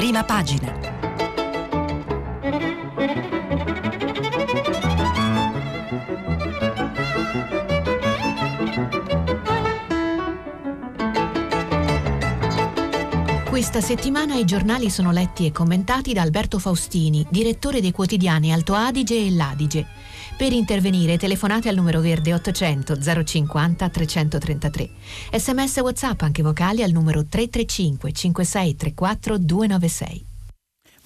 prima pagina. Questa settimana i giornali sono letti e commentati da Alberto Faustini, direttore dei quotidiani Alto Adige e L'Adige. Per intervenire telefonate al numero verde 800 050 333. Sms WhatsApp anche vocali al numero 335 5634 296.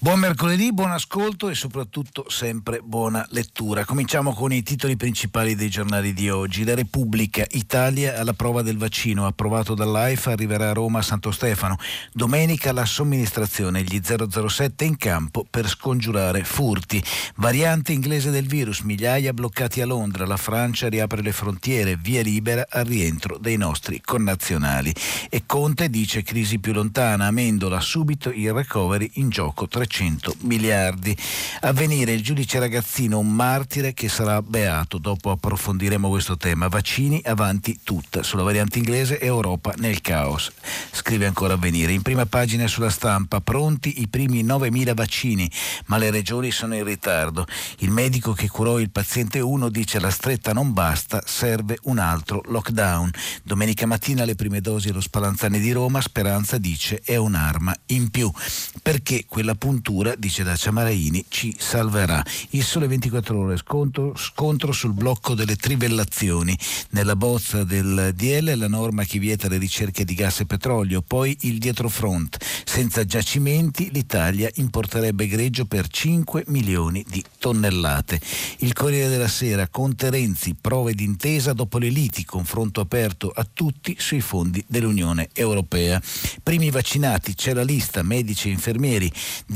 Buon mercoledì, buon ascolto e soprattutto sempre buona lettura. Cominciamo con i titoli principali dei giornali di oggi. La Repubblica, Italia alla prova del vaccino, approvato dall'AIFA, arriverà a Roma a Santo Stefano. Domenica la somministrazione, gli 007 in campo per scongiurare furti. Variante inglese del virus, migliaia bloccati a Londra, la Francia riapre le frontiere, via libera al rientro dei nostri connazionali. E Conte dice crisi più lontana, Amendola subito il recovery in gioco 300 300 miliardi. A venire il giudice ragazzino, un martire che sarà beato. Dopo approfondiremo questo tema. Vaccini avanti tutta. Sulla variante inglese Europa nel caos. Scrive ancora a venire. In prima pagina sulla stampa, pronti i primi 9.000 vaccini, ma le regioni sono in ritardo. Il medico che curò il paziente 1 dice la stretta non basta, serve un altro lockdown. Domenica mattina le prime dosi allo Spallanzani di Roma, Speranza dice è un'arma in più. Perché quella punta puntura, dice Dacia Maraini, ci salverà. Il sole 24 ore scontro, scontro sul blocco delle trivellazioni. Nella bozza del DL la norma che vieta le ricerche di gas e petrolio, poi il dietrofront. Senza giacimenti l'Italia importerebbe greggio per 5 milioni di tonnellate. Il Corriere della Sera, Conte Renzi, prove d'intesa dopo le liti, confronto aperto a tutti sui fondi dell'Unione Europea. Primi vaccinati, c'è la lista, medici e infermieri.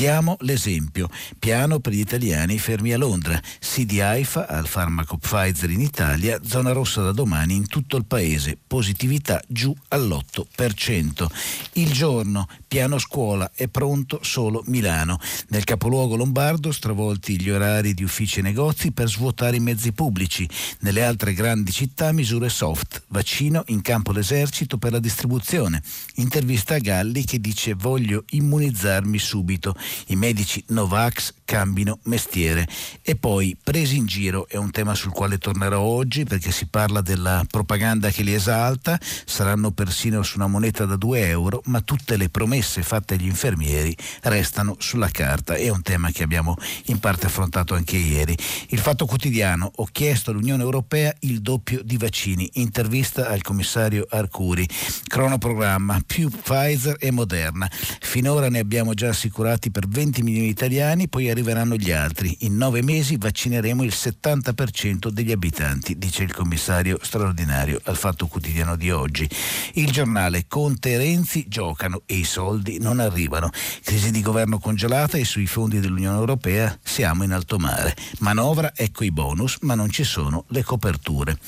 Diamo l'esempio. Piano per gli italiani fermi a Londra. Sì di AIFA al farmaco Pfizer in Italia, zona rossa da domani in tutto il paese. Positività giù all'8%. Il giorno, piano scuola, è pronto solo Milano. Nel capoluogo lombardo stravolti gli orari di uffici e negozi per svuotare i mezzi pubblici. Nelle altre grandi città misure soft. Vaccino in campo l'esercito per la distribuzione. Intervista a Galli che dice voglio immunizzarmi subito i medici Novax cambino mestiere. E poi presi in giro è un tema sul quale tornerò oggi perché si parla della propaganda che li esalta, saranno persino su una moneta da 2 euro, ma tutte le promesse fatte agli infermieri restano sulla carta. È un tema che abbiamo in parte affrontato anche ieri. Il Fatto Quotidiano, ho chiesto all'Unione Europea il doppio di vaccini, intervista al commissario Arcuri, cronoprogramma, più Pfizer e Moderna. Finora ne abbiamo già assicurati per 20 milioni di italiani, poi arriveranno gli altri. In nove mesi vaccineremo il 70% degli abitanti, dice il commissario straordinario al Fatto Quotidiano di oggi. Il giornale Conte e Renzi giocano e i soldi non arrivano. Crisi di governo congelata e sui fondi dell'Unione Europea siamo in alto mare. Manovra, ecco i bonus, ma non ci sono le coperture.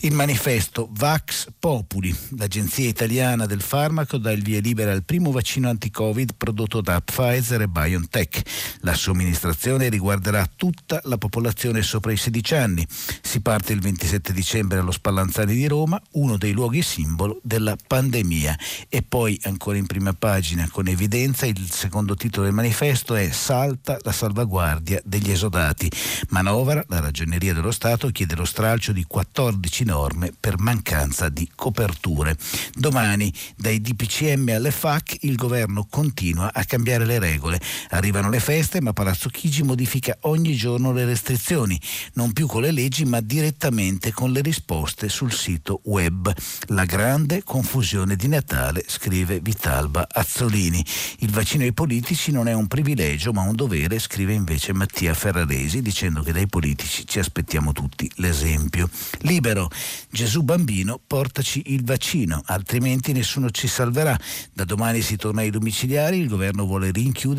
Il manifesto Vax Populi, l'agenzia italiana del farmaco, dà il via libera al primo vaccino anti-Covid prodotto da Pfizer e BioNTech. La somministrazione riguarderà tutta la popolazione sopra i 16 anni. Si parte il 27 dicembre allo Spallanzani di Roma, uno dei luoghi simbolo della pandemia. E poi ancora in prima pagina con evidenza il secondo titolo del manifesto è Salta la salvaguardia degli esodati. Manovra, la ragioneria dello Stato chiede lo stralcio di 14 norme per mancanza di coperture. Domani dai DPCM alle FAC il governo continua a cambiare le regole. Arrivano le feste ma Palazzo Chigi modifica ogni giorno le restrizioni, non più con le leggi ma direttamente con le risposte sul sito web. La grande confusione di Natale, scrive Vitalba Azzolini. Il vaccino ai politici non è un privilegio ma un dovere, scrive invece Mattia Ferraresi dicendo che dai politici ci aspettiamo tutti l'esempio. Libero, Gesù bambino, portaci il vaccino, altrimenti nessuno ci salverà. Da domani si torna ai domiciliari, il governo vuole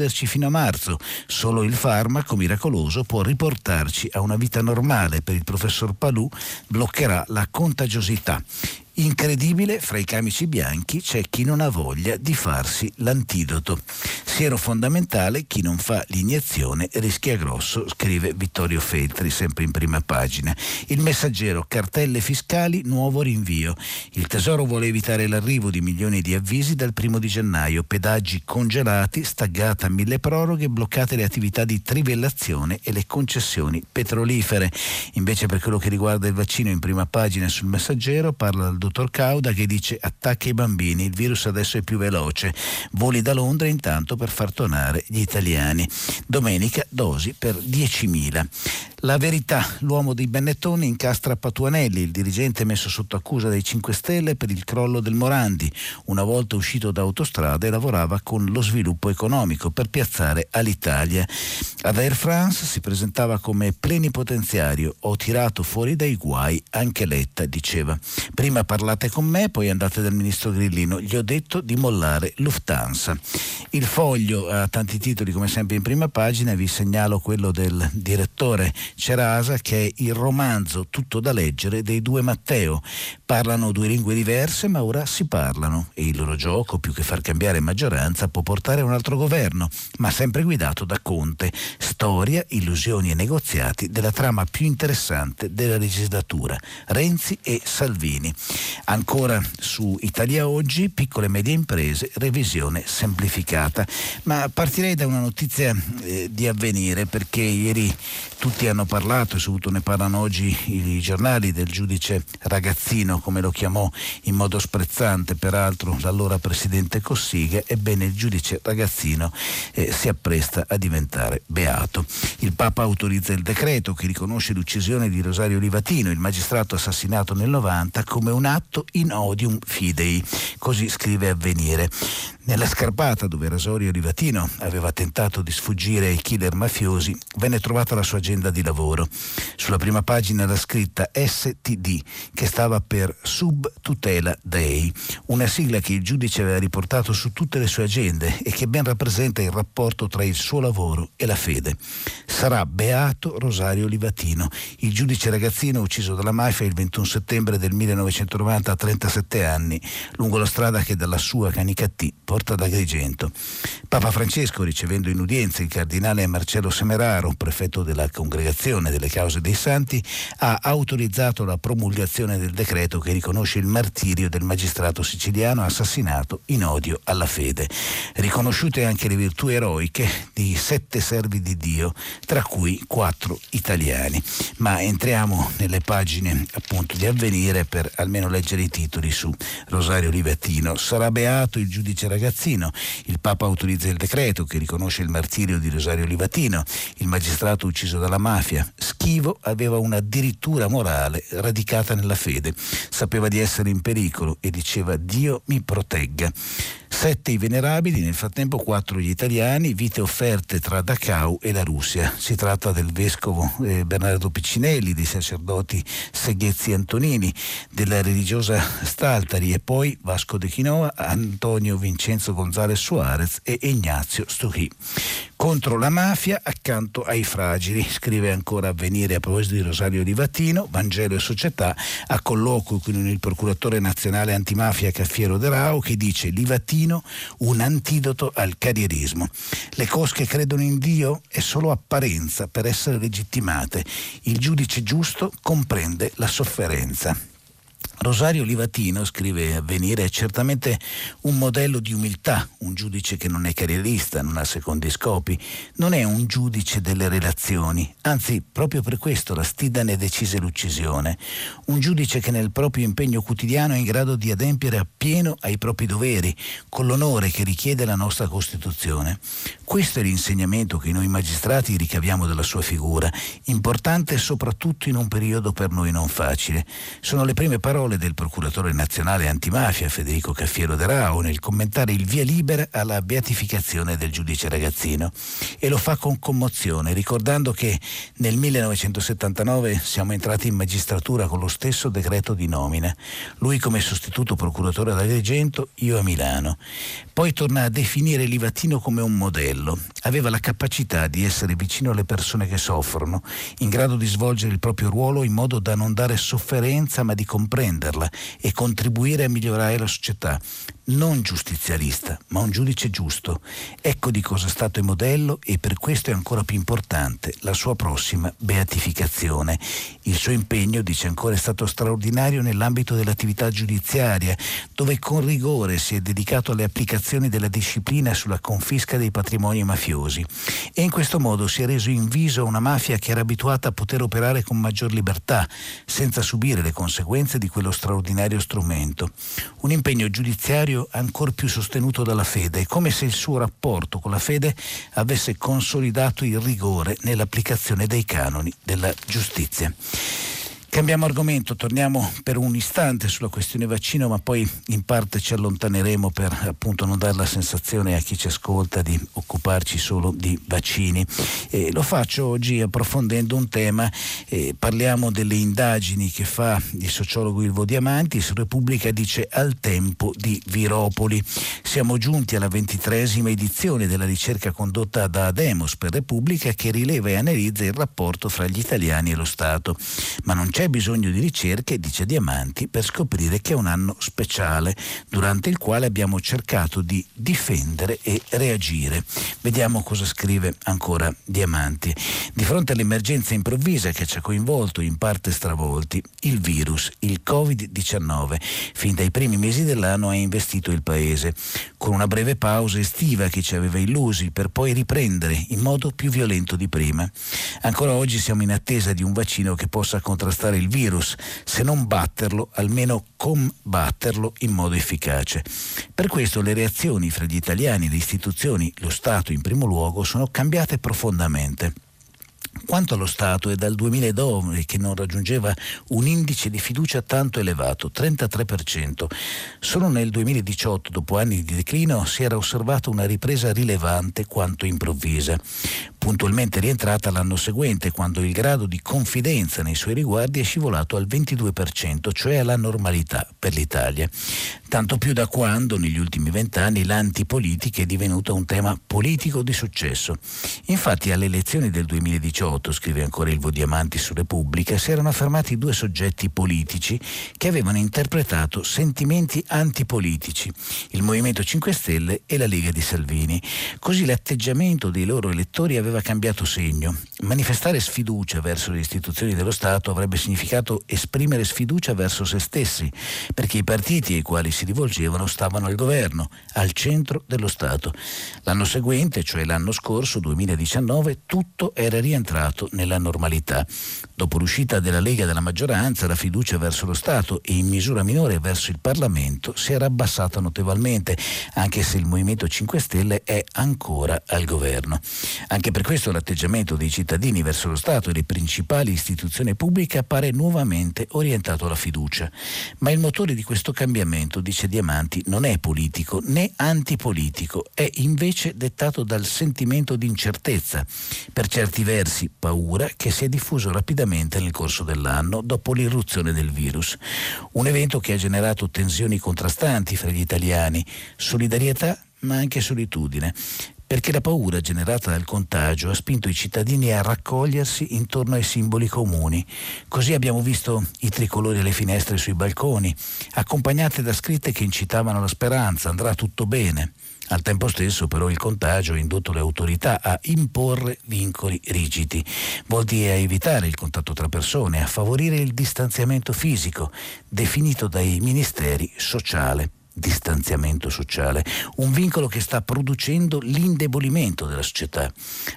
rinchiuderci fino a marzo. Solo il farmaco miracoloso può riportarci a una vita normale. Per il professor Palù bloccherà la contagiosità. Incredibile, fra i camici bianchi c'è chi non ha voglia di farsi l'antidoto. Siero fondamentale, chi non fa l'iniezione rischia grosso, scrive Vittorio Feltri, sempre in prima pagina. Il messaggero, cartelle fiscali, nuovo rinvio. Il Tesoro vuole evitare l'arrivo di milioni di avvisi dal primo di gennaio, pedaggi congelati, staggata mille proroghe, bloccate le attività di trivellazione e le concessioni petrolifere. Invece per quello che riguarda il vaccino in prima pagina sul messaggero parla il dottor Cauda che dice attacca i bambini, il virus adesso è più veloce, voli da Londra intanto per far tornare gli italiani. Domenica dosi per 10.000. La verità, l'uomo di Bennettone incastra Patuanelli, il dirigente messo sotto accusa dai 5 Stelle per il crollo del Morandi. Una volta uscito da autostrada e lavorava con lo sviluppo economico per piazzare all'Italia. Ad Air France si presentava come plenipotenziario. Ho tirato fuori dai guai anche Letta, diceva. Prima parlate con me, poi andate dal ministro Grillino. Gli ho detto di mollare Lufthansa. Il foglio ha tanti titoli come sempre in prima pagina, vi segnalo quello del direttore Cerasa che è il romanzo tutto da leggere dei due Matteo. Parlano due lingue diverse ma ora si parlano e il loro gioco, più che far cambiare maggioranza, può portare a un altro governo, ma sempre guidato da Conte. Storia, illusioni e negoziati della trama più interessante della legislatura, Renzi e Salvini. Ancora su Italia Oggi, piccole e medie imprese, revisione semplificata. Ma partirei da una notizia eh, di avvenire perché ieri tutti hanno parlato e soprattutto ne parlano oggi i giornali del giudice ragazzino, come lo chiamò in modo sprezzante peraltro l'allora presidente Cossiga, ebbene il giudice ragazzino eh, si appresta a diventare beato. Il Papa autorizza il decreto che riconosce l'uccisione di Rosario Livatino, il magistrato assassinato nel 90, come un atto in odium fidei, così scrive Avvenire. Nella scarpata dove Rosario Rivatino aveva tentato di sfuggire ai killer mafiosi, venne trovata la sua agenda di lavoro. Sulla prima pagina era scritta STD, che stava per Sub Tutela Dei, una sigla che il giudice aveva riportato su tutte le sue agende e che ben rappresenta il rapporto tra il suo lavoro e la fede. Sarà beato Rosario Livatino, il giudice ragazzino ucciso dalla mafia il 21 settembre del 1990 a 37 anni, lungo la strada che dalla sua Canicattì porta ad Agrigento. Papa Francesco, ricevendo in udienza il cardinale Marcello Semeraro, prefetto della Congregazione delle Cause dei Santi, ha autorizzato la promulgazione del decreto che riconosce il martirio del magistrato siciliano assassinato in odio alla fede. Riconosciute anche le virtù eroiche di sette servi di Dio, tra cui quattro italiani. Ma entriamo nelle pagine appunto di avvenire per almeno leggere i titoli su Rosario Livettino. Sarà beato il giudice ragazzi Ragazzino. Il Papa autorizza il decreto che riconosce il martirio di Rosario Livatino, il magistrato ucciso dalla mafia. Schivo aveva una dirittura morale radicata nella fede. Sapeva di essere in pericolo e diceva Dio mi protegga. Sette i venerabili, nel frattempo quattro gli italiani, vite offerte tra Dachau e la Russia. Si tratta del vescovo eh, Bernardo Piccinelli, dei sacerdoti Seghezzi Antonini, della religiosa Staltari e poi Vasco de Quinoa, Antonio Vincenzo González Suarez e Ignazio Stucchi. Contro la mafia, accanto ai fragili, scrive ancora Avvenire a proposito di Rosario Livatino, Vangelo e Società, a colloquio con il procuratore nazionale antimafia Caffiero De Rao che dice Livatino un antidoto al carrierismo. Le cosche credono in Dio è solo apparenza per essere legittimate. Il giudice giusto comprende la sofferenza. Rosario Livatino, scrive Avvenire, è certamente un modello di umiltà, un giudice che non è carrierista, non ha secondi scopi, non è un giudice delle relazioni, anzi proprio per questo la Stida ne decise l'uccisione, un giudice che nel proprio impegno quotidiano è in grado di adempiere appieno ai propri doveri, con l'onore che richiede la nostra Costituzione. Questo è l'insegnamento che noi magistrati ricaviamo dalla sua figura, importante soprattutto in un periodo per noi non facile. Sono le prime parole parole del procuratore nazionale antimafia Federico Caffiero De Rao nel commentare il via libera alla beatificazione del giudice ragazzino e lo fa con commozione ricordando che nel 1979 siamo entrati in magistratura con lo stesso decreto di nomina, lui come sostituto procuratore ad Agrigento, io a Milano. Poi torna a definire Livatino come un modello. aveva la capacità di essere vicino alle persone che soffrono, in grado di svolgere il proprio ruolo in modo da non dare sofferenza ma di comprenderla e contribuire a migliorare la società, non giustizialista, ma un giudice giusto. Ecco di cosa è stato il modello e per questo è ancora più importante la sua prossima beatificazione. Il suo impegno, dice ancora, è stato straordinario nell'ambito dell'attività giudiziaria, dove con rigore si è dedicato alle applicazioni della disciplina sulla confisca dei patrimoni mafiosi e in questo modo si è reso inviso a una mafia che era abituata a poter operare con maggior libertà, senza subire le conseguenze di quello straordinario strumento. Un impegno giudiziario giudizio ancor più sostenuto dalla fede, come se il suo rapporto con la fede avesse consolidato il rigore nell'applicazione dei canoni della giustizia. Cambiamo argomento, torniamo per un istante sulla questione vaccino, ma poi in parte ci allontaneremo per appunto non dare la sensazione a chi ci ascolta di occuparci solo di vaccini. Eh, lo faccio oggi approfondendo un tema, eh, parliamo delle indagini che fa il sociologo Ilvo Diamanti su Repubblica dice al tempo di Viropoli. Siamo giunti alla ventitresima edizione della ricerca condotta da Demos per Repubblica che rileva e analizza il rapporto fra gli italiani e lo Stato. Ma non c'è bisogno di ricerche, dice Diamanti, per scoprire che è un anno speciale, durante il quale abbiamo cercato di difendere e reagire. Vediamo cosa scrive ancora Diamanti. Di fronte all'emergenza improvvisa che ci ha coinvolto, in parte stravolti, il virus, il Covid-19, fin dai primi mesi dell'anno ha investito il Paese, con una breve pausa estiva che ci aveva illusi, per poi riprendere in modo più violento di prima. Ancora oggi siamo in attesa di un vaccino che possa contrastare il virus, se non batterlo, almeno combatterlo in modo efficace. Per questo le reazioni fra gli italiani, le istituzioni, lo Stato in primo luogo, sono cambiate profondamente. Quanto allo Stato è dal 2009 che non raggiungeva un indice di fiducia tanto elevato, 33%. Solo nel 2018, dopo anni di declino, si era osservata una ripresa rilevante quanto improvvisa puntualmente rientrata l'anno seguente, quando il grado di confidenza nei suoi riguardi è scivolato al 22%, cioè alla normalità per l'Italia. Tanto più da quando, negli ultimi vent'anni, l'antipolitica è divenuta un tema politico di successo. Infatti, alle elezioni del 2018, scrive ancora il Vodiamanti su Repubblica, si erano affermati due soggetti politici che avevano interpretato sentimenti antipolitici, il Movimento 5 Stelle e la Lega di Salvini. Così l'atteggiamento dei loro elettori aveva cambiato segno. Manifestare sfiducia verso le istituzioni dello Stato avrebbe significato esprimere sfiducia verso se stessi, perché i partiti ai quali si rivolgevano stavano al governo, al centro dello Stato. L'anno seguente, cioè l'anno scorso, 2019, tutto era rientrato nella normalità. Dopo l'uscita della Lega dalla maggioranza, la fiducia verso lo Stato e in misura minore verso il Parlamento si era abbassata notevolmente, anche se il Movimento 5 Stelle è ancora al governo. Anche per questo l'atteggiamento dei cittadini verso lo Stato e le principali istituzioni pubbliche appare nuovamente orientato alla fiducia. Ma il motore di questo cambiamento, dice Diamanti, non è politico né antipolitico, è invece dettato dal sentimento di incertezza, per certi versi paura, che si è diffuso rapidamente nel corso dell'anno dopo l'irruzione del virus. Un evento che ha generato tensioni contrastanti fra gli italiani, solidarietà ma anche solitudine perché la paura generata dal contagio ha spinto i cittadini a raccogliersi intorno ai simboli comuni. Così abbiamo visto i tricolori alle finestre sui balconi, accompagnate da scritte che incitavano la speranza, andrà tutto bene. Al tempo stesso però il contagio ha indotto le autorità a imporre vincoli rigidi, volti a evitare il contatto tra persone, a favorire il distanziamento fisico, definito dai ministeri sociale distanziamento sociale, un vincolo che sta producendo l'indebolimento della società,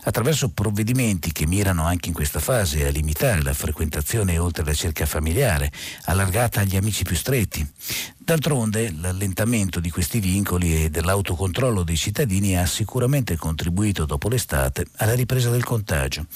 attraverso provvedimenti che mirano anche in questa fase a limitare la frequentazione oltre la cerca familiare, allargata agli amici più stretti, D'altronde l'allentamento di questi vincoli e dell'autocontrollo dei cittadini ha sicuramente contribuito dopo l'estate alla ripresa del contagio.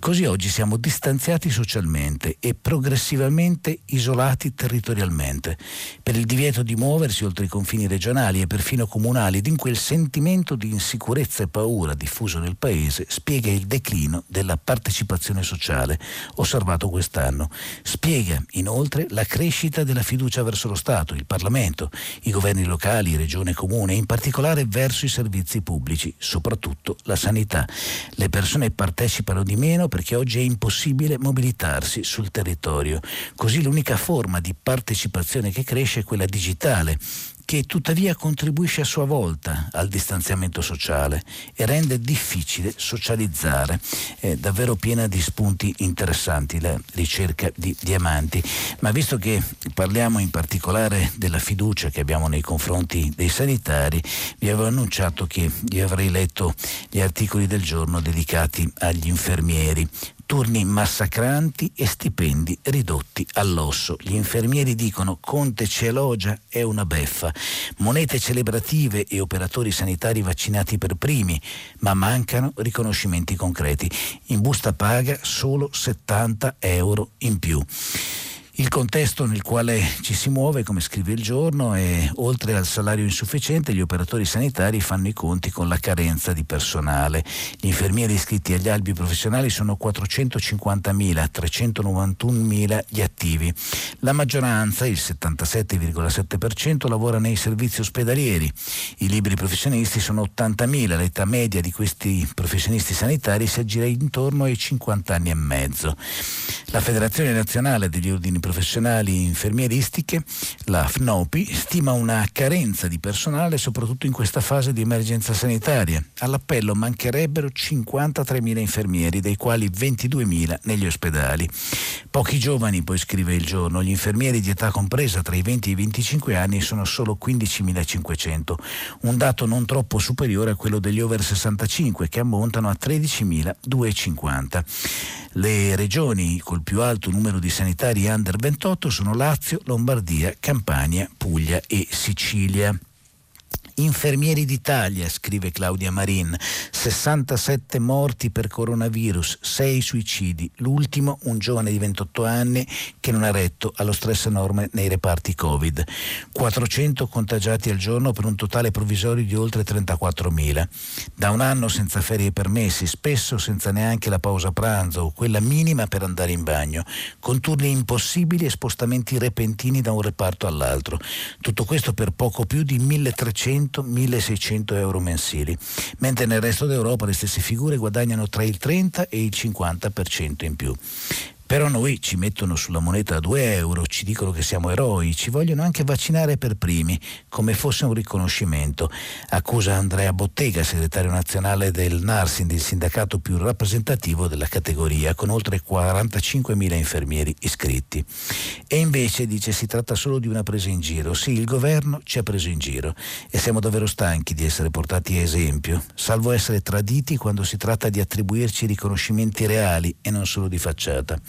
Così oggi siamo distanziati socialmente e progressivamente isolati territorialmente. Per il divieto di muoversi oltre i confini regionali e perfino comunali ed in quel sentimento di insicurezza e paura diffuso nel paese spiega il declino della partecipazione sociale osservato quest'anno. Spiega inoltre la crescita della fiducia verso lo Stato, il Parlamento, i governi locali, regione e comune, in particolare verso i servizi pubblici, soprattutto la sanità. Le persone partecipano di meno perché oggi è impossibile mobilitarsi sul territorio. Così l'unica forma di partecipazione che cresce è quella digitale che tuttavia contribuisce a sua volta al distanziamento sociale e rende difficile socializzare. È davvero piena di spunti interessanti la ricerca di diamanti. Ma visto che parliamo in particolare della fiducia che abbiamo nei confronti dei sanitari, vi avevo annunciato che vi avrei letto gli articoli del giorno dedicati agli infermieri turni massacranti e stipendi ridotti all'osso. Gli infermieri dicono Conte ci elogia, è una beffa. Monete celebrative e operatori sanitari vaccinati per primi, ma mancano riconoscimenti concreti. In busta paga solo 70 euro in più. Il contesto nel quale ci si muove, come scrive il giorno, è oltre al salario insufficiente, gli operatori sanitari fanno i conti con la carenza di personale. Gli infermieri iscritti agli albi professionali sono 450.000, 391.000 gli attivi. La maggioranza, il 77,7%, lavora nei servizi ospedalieri. I liberi professionisti sono 80.000, l'età media di questi professionisti sanitari si aggira intorno ai 50 anni e mezzo. La Federazione Nazionale degli Ordini professionali infermieristiche, la FNOPI, stima una carenza di personale soprattutto in questa fase di emergenza sanitaria. All'appello mancherebbero 53.000 infermieri, dei quali 22.000 negli ospedali. Pochi giovani, poi scrive il giorno, gli infermieri di età compresa tra i 20 e i 25 anni sono solo 15.500, un dato non troppo superiore a quello degli over 65 che ammontano a 13.250. Le regioni col più alto numero di sanitari under 28 sono Lazio, Lombardia, Campania, Puglia e Sicilia. Infermieri d'Italia, scrive Claudia Marin, 67 morti per coronavirus, 6 suicidi, l'ultimo un giovane di 28 anni che non ha retto allo stress enorme nei reparti Covid, 400 contagiati al giorno per un totale provvisorio di oltre 34.000. Da un anno senza ferie permessi, spesso senza neanche la pausa pranzo o quella minima per andare in bagno, con turni impossibili e spostamenti repentini da un reparto all'altro. Tutto questo per poco più di 1300 100-1600 euro mensili, mentre nel resto d'Europa le stesse figure guadagnano tra il 30 e il 50% in più. Però noi ci mettono sulla moneta a 2 euro, ci dicono che siamo eroi, ci vogliono anche vaccinare per primi, come fosse un riconoscimento, accusa Andrea Bottega, segretario nazionale del Narsin, il sindacato più rappresentativo della categoria, con oltre 45.000 infermieri iscritti. E invece dice si tratta solo di una presa in giro. Sì, il governo ci ha preso in giro e siamo davvero stanchi di essere portati a esempio, salvo essere traditi quando si tratta di attribuirci riconoscimenti reali e non solo di facciata.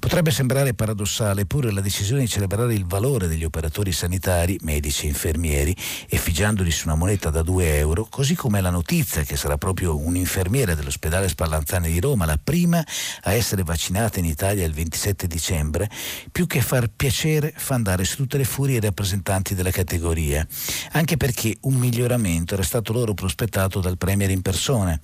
Potrebbe sembrare paradossale, eppure la decisione di celebrare il valore degli operatori sanitari, medici e infermieri, effigiandoli su una moneta da 2 euro, così come la notizia che sarà proprio un'infermiera dell'ospedale Spallanzani di Roma, la prima a essere vaccinata in Italia il 27 dicembre, più che far piacere fa andare su tutte le furie i rappresentanti della categoria, anche perché un miglioramento era stato loro prospettato dal Premier in persona.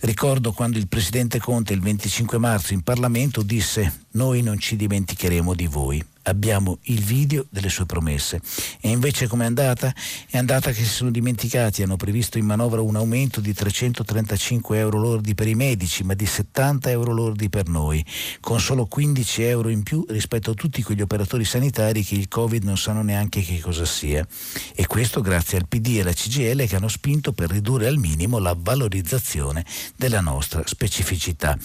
Ricordo quando il Presidente Conte il 25 marzo in Parlamento disse noi non ci dimenticheremo di voi abbiamo il video delle sue promesse. E invece com'è andata? È andata che si sono dimenticati, hanno previsto in manovra un aumento di 335 euro lordi per i medici, ma di 70 euro lordi per noi, con solo 15 euro in più rispetto a tutti quegli operatori sanitari che il Covid non sanno neanche che cosa sia. E questo grazie al PD e alla CGL che hanno spinto per ridurre al minimo la valorizzazione della nostra specificità.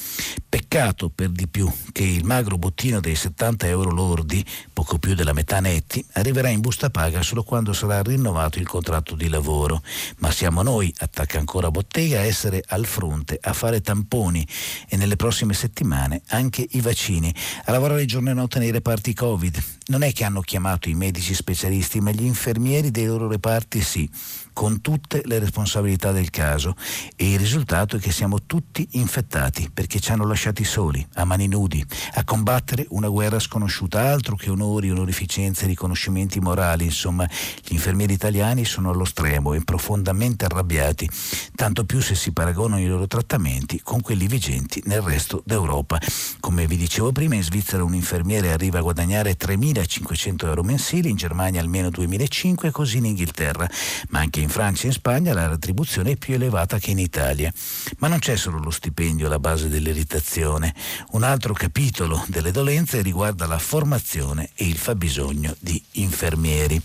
Peccato per di più che il magro bottino dei 70 euro lordi poco più della metà netti, arriverà in busta paga solo quando sarà rinnovato il contratto di lavoro. Ma siamo noi, attacca ancora Bottega, a essere al fronte, a fare tamponi e nelle prossime settimane anche i vaccini, a lavorare giorno e notte nei reparti Covid. Non è che hanno chiamato i medici specialisti, ma gli infermieri dei loro reparti sì con tutte le responsabilità del caso e il risultato è che siamo tutti infettati perché ci hanno lasciati soli, a mani nudi, a combattere una guerra sconosciuta, altro che onori, onorificenze, riconoscimenti morali, insomma gli infermieri italiani sono allo stremo e profondamente arrabbiati, tanto più se si paragonano i loro trattamenti con quelli vigenti nel resto d'Europa. Come vi dicevo prima, in Svizzera un infermiere arriva a guadagnare 3.500 euro mensili, in Germania almeno 2.500 e così in Inghilterra, ma anche in Francia e in Spagna la retribuzione è più elevata che in Italia. Ma non c'è solo lo stipendio alla base dell'irritazione. Un altro capitolo delle dolenze riguarda la formazione e il fabbisogno di infermieri.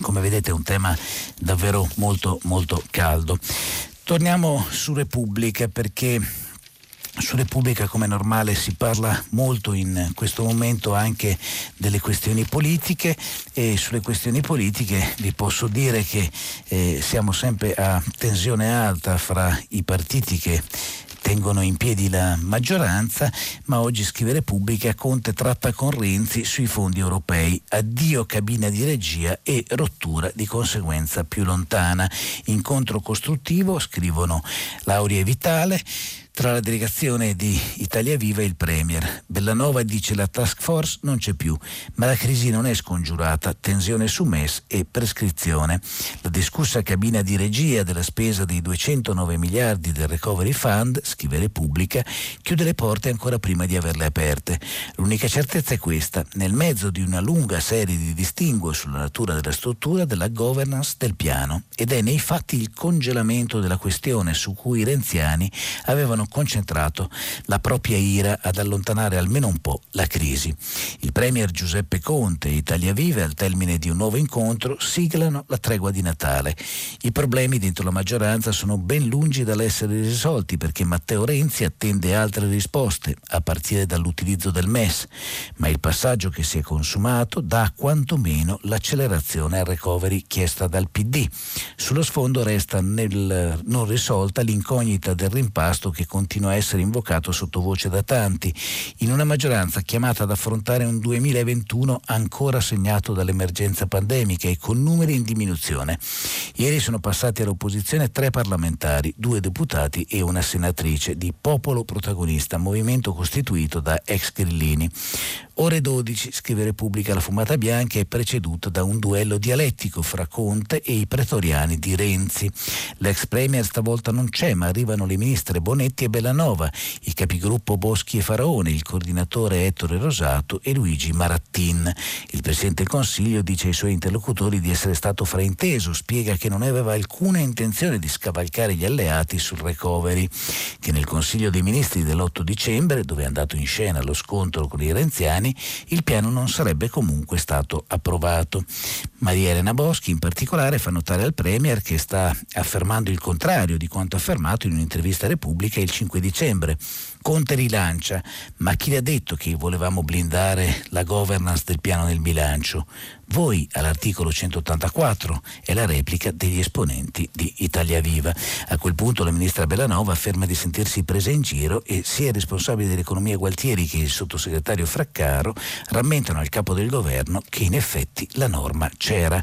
Come vedete è un tema davvero molto molto caldo. Torniamo su Repubblica perché su Repubblica come normale si parla molto in questo momento anche delle questioni politiche e sulle questioni politiche vi posso dire che eh, siamo sempre a tensione alta fra i partiti che tengono in piedi la maggioranza, ma oggi scrive Repubblica Conte tratta con Renzi sui fondi europei, addio cabina di regia e rottura di conseguenza più lontana. Incontro costruttivo, scrivono Lauria e Vitale, tra la delegazione di Italia Viva e il Premier. Bellanova dice la task force non c'è più, ma la crisi non è scongiurata, tensione su MES e prescrizione. La discussa cabina di regia della spesa dei 209 miliardi del Recovery Fund, scrive Repubblica, chiude le porte ancora prima di averle aperte. L'unica certezza è questa, nel mezzo di una lunga serie di distinguo sulla natura della struttura della governance del piano ed è nei fatti il congelamento della questione su cui i renziani avevano concentrato la propria ira ad allontanare almeno un po' la crisi. Il premier Giuseppe Conte e Italia Viva, al termine di un nuovo incontro, siglano la tregua di Natale. I problemi dentro la maggioranza sono ben lungi dall'essere risolti perché Matteo Renzi attende altre risposte, a partire dall'utilizzo del MES, ma il passaggio che si è consumato dà quantomeno l'accelerazione al recovery chiesta dal PD. Sullo sfondo resta nel non risolta l'incognita del rimpasto che continua a essere invocato sottovoce da tanti, in una maggioranza chiamata ad affrontare un 2021 ancora segnato dall'emergenza pandemica e con numeri in diminuzione. Ieri sono passati all'opposizione tre parlamentari, due deputati e una senatrice di Popolo Protagonista, movimento costituito da ex grillini. Ore 12, scrive Repubblica, la fumata bianca è preceduta da un duello dialettico fra Conte e i pretoriani di Renzi. L'ex premier stavolta non c'è, ma arrivano le ministre Bonetti e Bellanova, i capigruppo Boschi e Faraone, il coordinatore Ettore Rosato e Luigi Marattin. Il Presidente del Consiglio dice ai suoi interlocutori di essere stato frainteso, spiega che non aveva alcuna intenzione di scavalcare gli alleati sul recovery, che nel Consiglio dei Ministri dell'8 dicembre, dove è andato in scena lo scontro con i renziani, il piano non sarebbe comunque stato approvato. Maria Elena Boschi in particolare fa notare al Premier che sta affermando il contrario di quanto affermato in un'intervista a Repubblica il 5 dicembre. Conte rilancia, ma chi le ha detto che volevamo blindare la governance del piano del bilancio? Voi all'articolo 184 è la replica degli esponenti di Italia Viva. A quel punto la ministra Bellanova afferma di sentirsi presa in giro e sia il responsabile dell'economia Gualtieri che il sottosegretario Fraccaro rammentano al capo del governo che in effetti la norma c'era.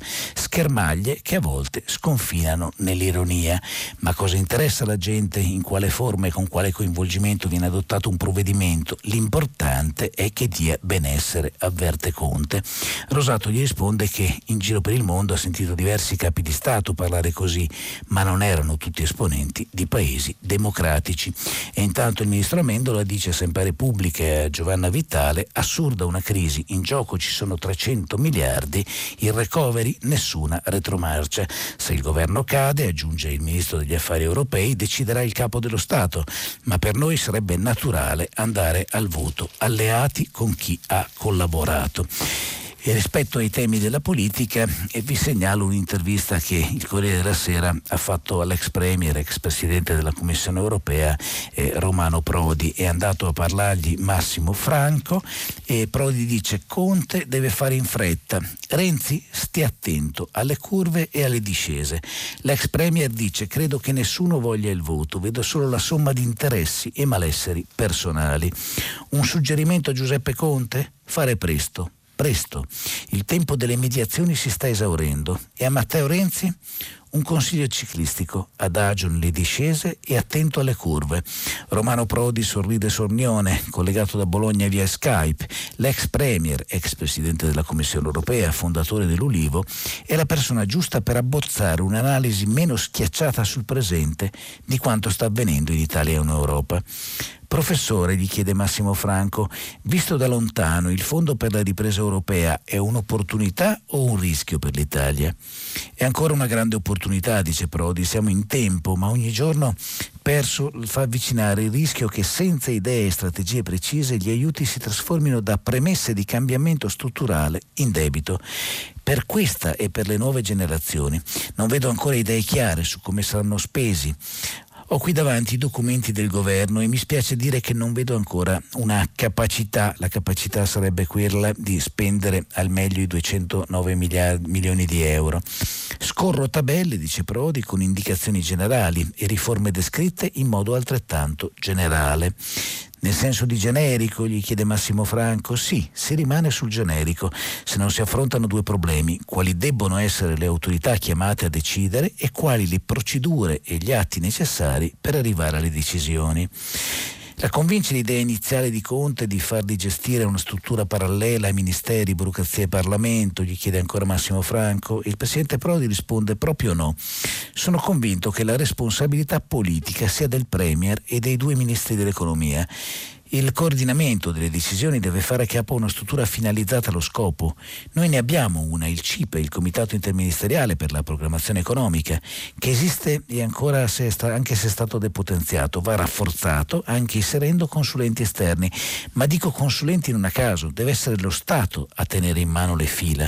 Schermaglie che a volte sconfinano nell'ironia. Ma cosa interessa la gente in quale forma e con quale coinvolgimento viene adottato un provvedimento? L'importante è che dia benessere, avverte Conte. Rosato gli risponde che in giro per il mondo ha sentito diversi capi di Stato parlare così, ma non erano tutti esponenti di paesi democratici. E intanto il ministro Amendola dice sempre a Repubblica e a Giovanna Vitale, assurda una crisi, in gioco ci sono 300 miliardi, il recovery nessuna retromarcia. Se il governo cade, aggiunge il ministro degli affari europei, deciderà il capo dello Stato, ma per noi sarebbe naturale andare al voto, alleati con chi ha collaborato. E rispetto ai temi della politica eh, vi segnalo un'intervista che il Corriere della Sera ha fatto all'ex premier, ex presidente della Commissione europea eh, Romano Prodi. È andato a parlargli Massimo Franco e Prodi dice Conte deve fare in fretta. Renzi stia attento alle curve e alle discese. L'ex premier dice credo che nessuno voglia il voto, vedo solo la somma di interessi e malesseri personali. Un suggerimento a Giuseppe Conte? Fare presto presto. Il tempo delle mediazioni si sta esaurendo. E a Matteo Renzi? Un consiglio ciclistico, adagio nelle discese e attento alle curve. Romano Prodi sorride sornione, collegato da Bologna via Skype. L'ex premier, ex presidente della Commissione europea, fondatore dell'Ulivo, è la persona giusta per abbozzare un'analisi meno schiacciata sul presente di quanto sta avvenendo in Italia e in Europa. Professore, gli chiede Massimo Franco, visto da lontano il Fondo per la ripresa europea è un'opportunità o un rischio per l'Italia? È ancora una grande opportunità, dice Prodi, siamo in tempo, ma ogni giorno perso fa avvicinare il rischio che senza idee e strategie precise gli aiuti si trasformino da premesse di cambiamento strutturale in debito per questa e per le nuove generazioni. Non vedo ancora idee chiare su come saranno spesi ho qui davanti i documenti del governo e mi spiace dire che non vedo ancora una capacità, la capacità sarebbe quella di spendere al meglio i 209 miliardi, milioni di euro. Scorro tabelle, dice Prodi, con indicazioni generali e riforme descritte in modo altrettanto generale. Nel senso di generico, gli chiede Massimo Franco, sì, si rimane sul generico, se non si affrontano due problemi, quali debbono essere le autorità chiamate a decidere e quali le procedure e gli atti necessari per arrivare alle decisioni. La convince l'idea iniziale di Conte di farli gestire una struttura parallela ai ministeri, burocrazia e Parlamento, gli chiede ancora Massimo Franco, il Presidente Prodi risponde proprio no. Sono convinto che la responsabilità politica sia del Premier e dei due ministri dell'economia il coordinamento delle decisioni deve fare capo a una struttura finalizzata allo scopo. Noi ne abbiamo una, il CIPE, il Comitato Interministeriale per la Programmazione Economica, che esiste e ancora se sta, anche se è stato depotenziato, va rafforzato anche inserendo consulenti esterni. Ma dico consulenti non a caso, deve essere lo Stato a tenere in mano le fila.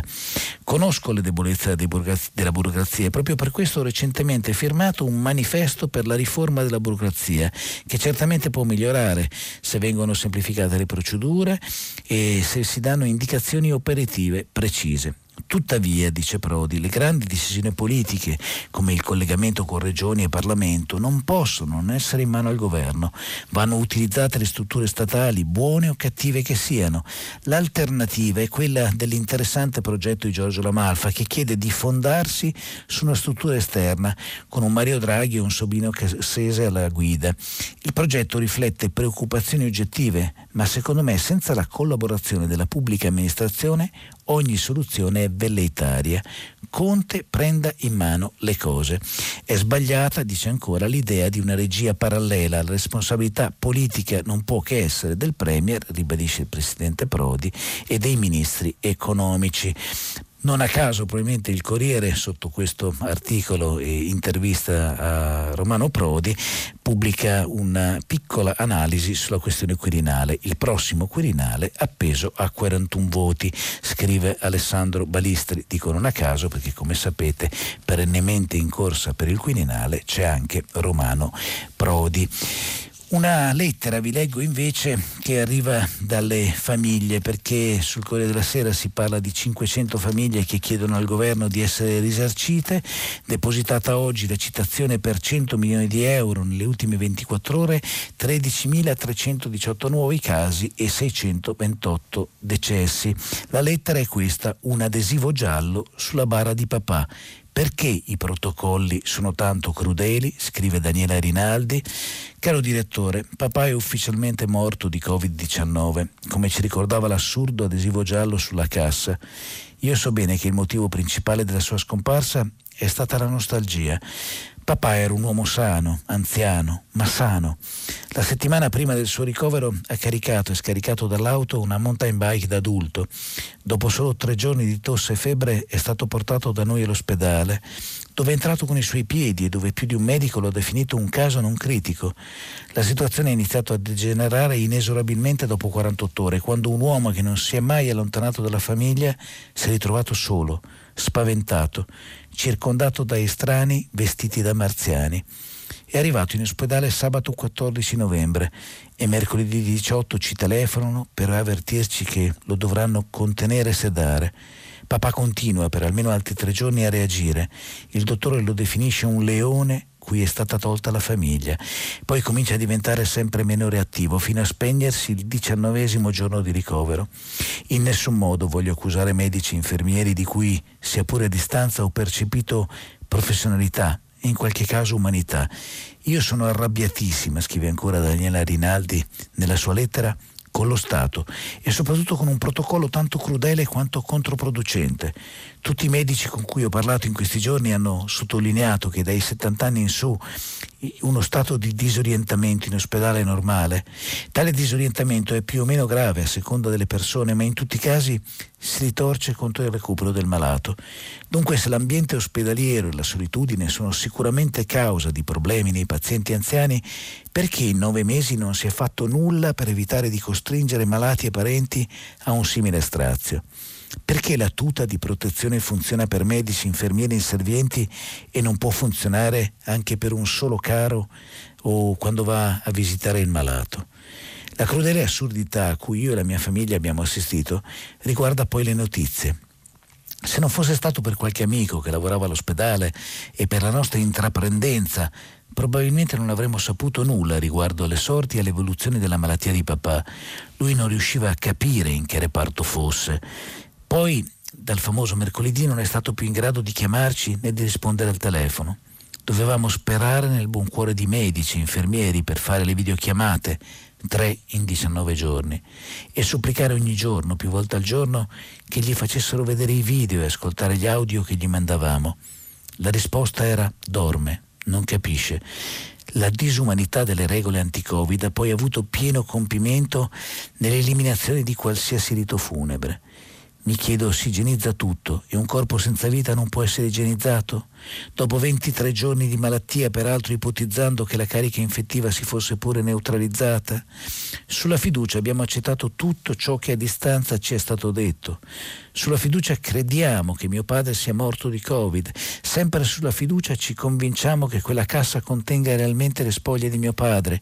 Conosco le debolezze della burocrazia e proprio per questo ho recentemente firmato un manifesto per la riforma della burocrazia, che certamente può migliorare se vengono semplificate le procedure e se si danno indicazioni operative precise. Tuttavia, dice Prodi, le grandi decisioni politiche, come il collegamento con regioni e Parlamento, non possono non essere in mano al governo. Vanno utilizzate le strutture statali, buone o cattive che siano. L'alternativa è quella dell'interessante progetto di Giorgio Lamalfa, che chiede di fondarsi su una struttura esterna, con un Mario Draghi e un Sobino Cassese alla guida. Il progetto riflette preoccupazioni oggettive, ma secondo me senza la collaborazione della pubblica amministrazione ogni soluzione è velleitaria. Conte prenda in mano le cose. È sbagliata, dice ancora, l'idea di una regia parallela. La responsabilità politica non può che essere del Premier, ribadisce il Presidente Prodi, e dei ministri economici. Non a caso probabilmente il Corriere sotto questo articolo e intervista a Romano Prodi pubblica una piccola analisi sulla questione Quirinale. Il prossimo Quirinale appeso a 41 voti, scrive Alessandro Balistri. Dico non a caso perché come sapete perennemente in corsa per il Quirinale c'è anche Romano Prodi. Una lettera vi leggo invece che arriva dalle famiglie perché sul Corriere della Sera si parla di 500 famiglie che chiedono al governo di essere risarcite, depositata oggi la citazione per 100 milioni di euro nelle ultime 24 ore, 13.318 nuovi casi e 628 decessi. La lettera è questa, un adesivo giallo sulla bara di papà. Perché i protocolli sono tanto crudeli? scrive Daniela Rinaldi. Caro direttore, papà è ufficialmente morto di Covid-19, come ci ricordava l'assurdo adesivo giallo sulla cassa. Io so bene che il motivo principale della sua scomparsa è stata la nostalgia. Papà era un uomo sano, anziano, ma sano. La settimana prima del suo ricovero ha caricato e scaricato dall'auto una mountain bike da adulto. Dopo solo tre giorni di tosse e febbre è stato portato da noi all'ospedale, dove è entrato con i suoi piedi e dove più di un medico lo ha definito un caso non critico. La situazione ha iniziato a degenerare inesorabilmente dopo 48 ore, quando un uomo che non si è mai allontanato dalla famiglia si è ritrovato solo, spaventato circondato da estranei vestiti da marziani. È arrivato in ospedale sabato 14 novembre e mercoledì 18 ci telefonano per avvertirci che lo dovranno contenere e sedare. Papà continua per almeno altri tre giorni a reagire. Il dottore lo definisce un leone cui è stata tolta la famiglia. Poi comincia a diventare sempre meno reattivo fino a spegnersi il diciannovesimo giorno di ricovero. In nessun modo voglio accusare medici e infermieri di cui, sia pure a distanza, ho percepito professionalità e in qualche caso umanità. Io sono arrabbiatissima, scrive ancora Daniela Rinaldi nella sua lettera, con lo Stato e soprattutto con un protocollo tanto crudele quanto controproducente. Tutti i medici con cui ho parlato in questi giorni hanno sottolineato che dai 70 anni in su uno stato di disorientamento in ospedale è normale. Tale disorientamento è più o meno grave a seconda delle persone, ma in tutti i casi si ritorce contro il recupero del malato. Dunque se l'ambiente ospedaliero e la solitudine sono sicuramente causa di problemi nei pazienti anziani, perché in nove mesi non si è fatto nulla per evitare di costringere malati e parenti a un simile strazio? Perché la tuta di protezione funziona per medici, infermieri e inservienti e non può funzionare anche per un solo caro o quando va a visitare il malato? La crudele assurdità a cui io e la mia famiglia abbiamo assistito riguarda poi le notizie. Se non fosse stato per qualche amico che lavorava all'ospedale e per la nostra intraprendenza, probabilmente non avremmo saputo nulla riguardo alle sorti e all'evoluzione della malattia di papà. Lui non riusciva a capire in che reparto fosse poi, dal famoso mercoledì, non è stato più in grado di chiamarci né di rispondere al telefono. Dovevamo sperare nel buon cuore di medici, infermieri per fare le videochiamate, tre in 19 giorni, e supplicare ogni giorno, più volte al giorno, che gli facessero vedere i video e ascoltare gli audio che gli mandavamo. La risposta era dorme, non capisce. La disumanità delle regole anti-Covid ha poi avuto pieno compimento nell'eliminazione di qualsiasi rito funebre. Mi chiedo, si igienizza tutto e un corpo senza vita non può essere igienizzato? Dopo 23 giorni di malattia, peraltro ipotizzando che la carica infettiva si fosse pure neutralizzata? Sulla fiducia abbiamo accettato tutto ciò che a distanza ci è stato detto. Sulla fiducia crediamo che mio padre sia morto di Covid. Sempre sulla fiducia ci convinciamo che quella cassa contenga realmente le spoglie di mio padre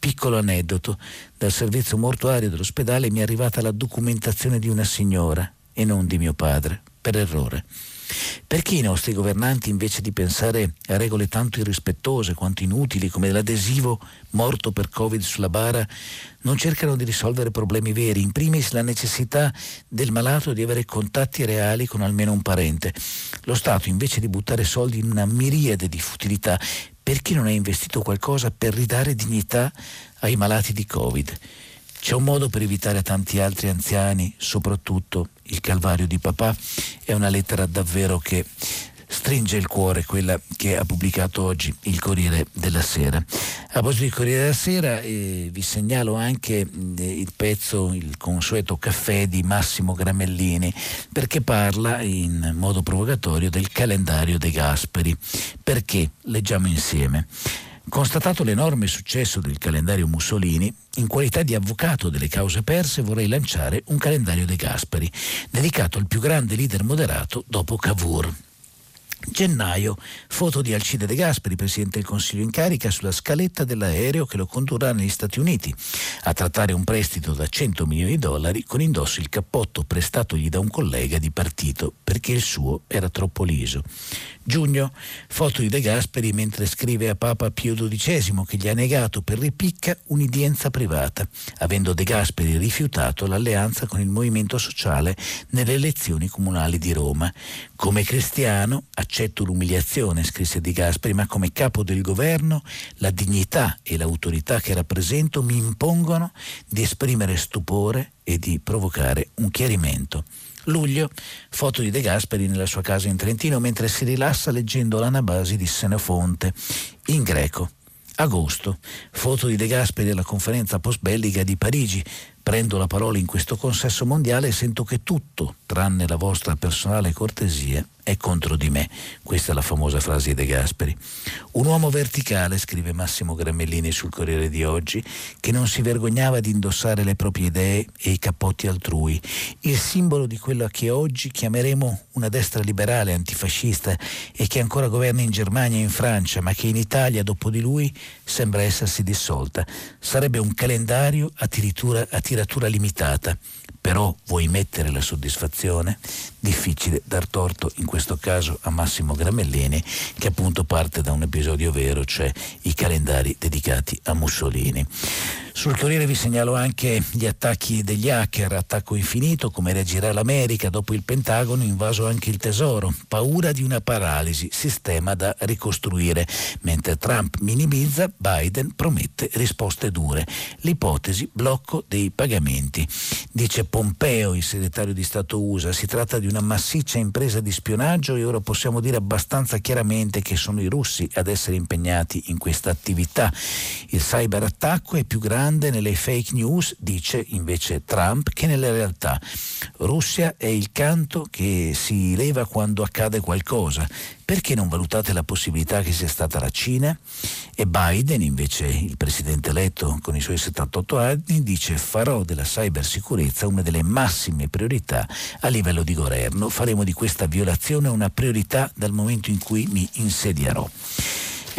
piccolo aneddoto. Dal servizio mortuario dell'ospedale mi è arrivata la documentazione di una signora e non di mio padre, per errore. Perché i nostri governanti, invece di pensare a regole tanto irrispettose quanto inutili come l'adesivo morto per Covid sulla bara, non cercano di risolvere problemi veri, in primis la necessità del malato di avere contatti reali con almeno un parente? Lo Stato, invece di buttare soldi in una miriade di futilità, perché non ha investito qualcosa per ridare dignità ai malati di Covid? C'è un modo per evitare a tanti altri anziani, soprattutto il calvario di papà? È una lettera davvero che stringe il cuore quella che ha pubblicato oggi il Corriere della Sera. A proposito del Corriere della Sera eh, vi segnalo anche eh, il pezzo, il consueto caffè di Massimo Gramellini, perché parla in modo provocatorio del calendario dei Gasperi. Perché? Leggiamo insieme. Constatato l'enorme successo del calendario Mussolini, in qualità di avvocato delle cause perse vorrei lanciare un calendario De Gasperi, dedicato al più grande leader moderato dopo Cavour. Gennaio, foto di Alcide De Gasperi, Presidente del Consiglio in carica, sulla scaletta dell'aereo che lo condurrà negli Stati Uniti a trattare un prestito da 100 milioni di dollari con indosso il cappotto prestatogli da un collega di partito perché il suo era troppo liso. Giugno, foto di De Gasperi mentre scrive a Papa Pio XII che gli ha negato per ripicca un'udienza privata, avendo De Gasperi rifiutato l'alleanza con il movimento sociale nelle elezioni comunali di Roma. Come cristiano accetto l'umiliazione, scrisse De Gasperi, ma come capo del governo la dignità e l'autorità che rappresento mi impongono di esprimere stupore e di provocare un chiarimento. Luglio, foto di De Gasperi nella sua casa in Trentino mentre si rilassa leggendo l'anabasi di Senofonte in greco. Agosto, foto di De Gasperi alla conferenza post-bellica di Parigi. Prendo la parola in questo consesso mondiale e sento che tutto, tranne la vostra personale cortesia, è contro di me. Questa è la famosa frase di De Gasperi. Un uomo verticale, scrive Massimo Gramellini sul Corriere di oggi, che non si vergognava di indossare le proprie idee e i cappotti altrui, il simbolo di quella che oggi chiameremo una destra liberale antifascista e che ancora governa in Germania e in Francia, ma che in Italia dopo di lui sembra essersi dissolta. Sarebbe un calendario a tiratura, a tiratura limitata però vuoi mettere la soddisfazione? Difficile dar torto in questo caso a Massimo Gramellini che appunto parte da un episodio vero, cioè i calendari dedicati a Mussolini. Sul Corriere vi segnalo anche gli attacchi degli hacker, attacco infinito, come reagirà l'America dopo il Pentagono invaso anche il Tesoro, paura di una paralisi, sistema da ricostruire, mentre Trump minimizza, Biden promette risposte dure, l'ipotesi blocco dei pagamenti. Dice Pompeo, il segretario di Stato USA, si tratta di una massiccia impresa di spionaggio e ora possiamo dire abbastanza chiaramente che sono i russi ad essere impegnati in questa attività. Il cyberattacco è più grande grande nelle fake news, dice invece Trump, che nella realtà. Russia è il canto che si leva quando accade qualcosa. Perché non valutate la possibilità che sia stata la Cina? E Biden, invece il presidente eletto con i suoi 78 anni, dice farò della cybersicurezza una delle massime priorità a livello di governo. Faremo di questa violazione una priorità dal momento in cui mi insedierò.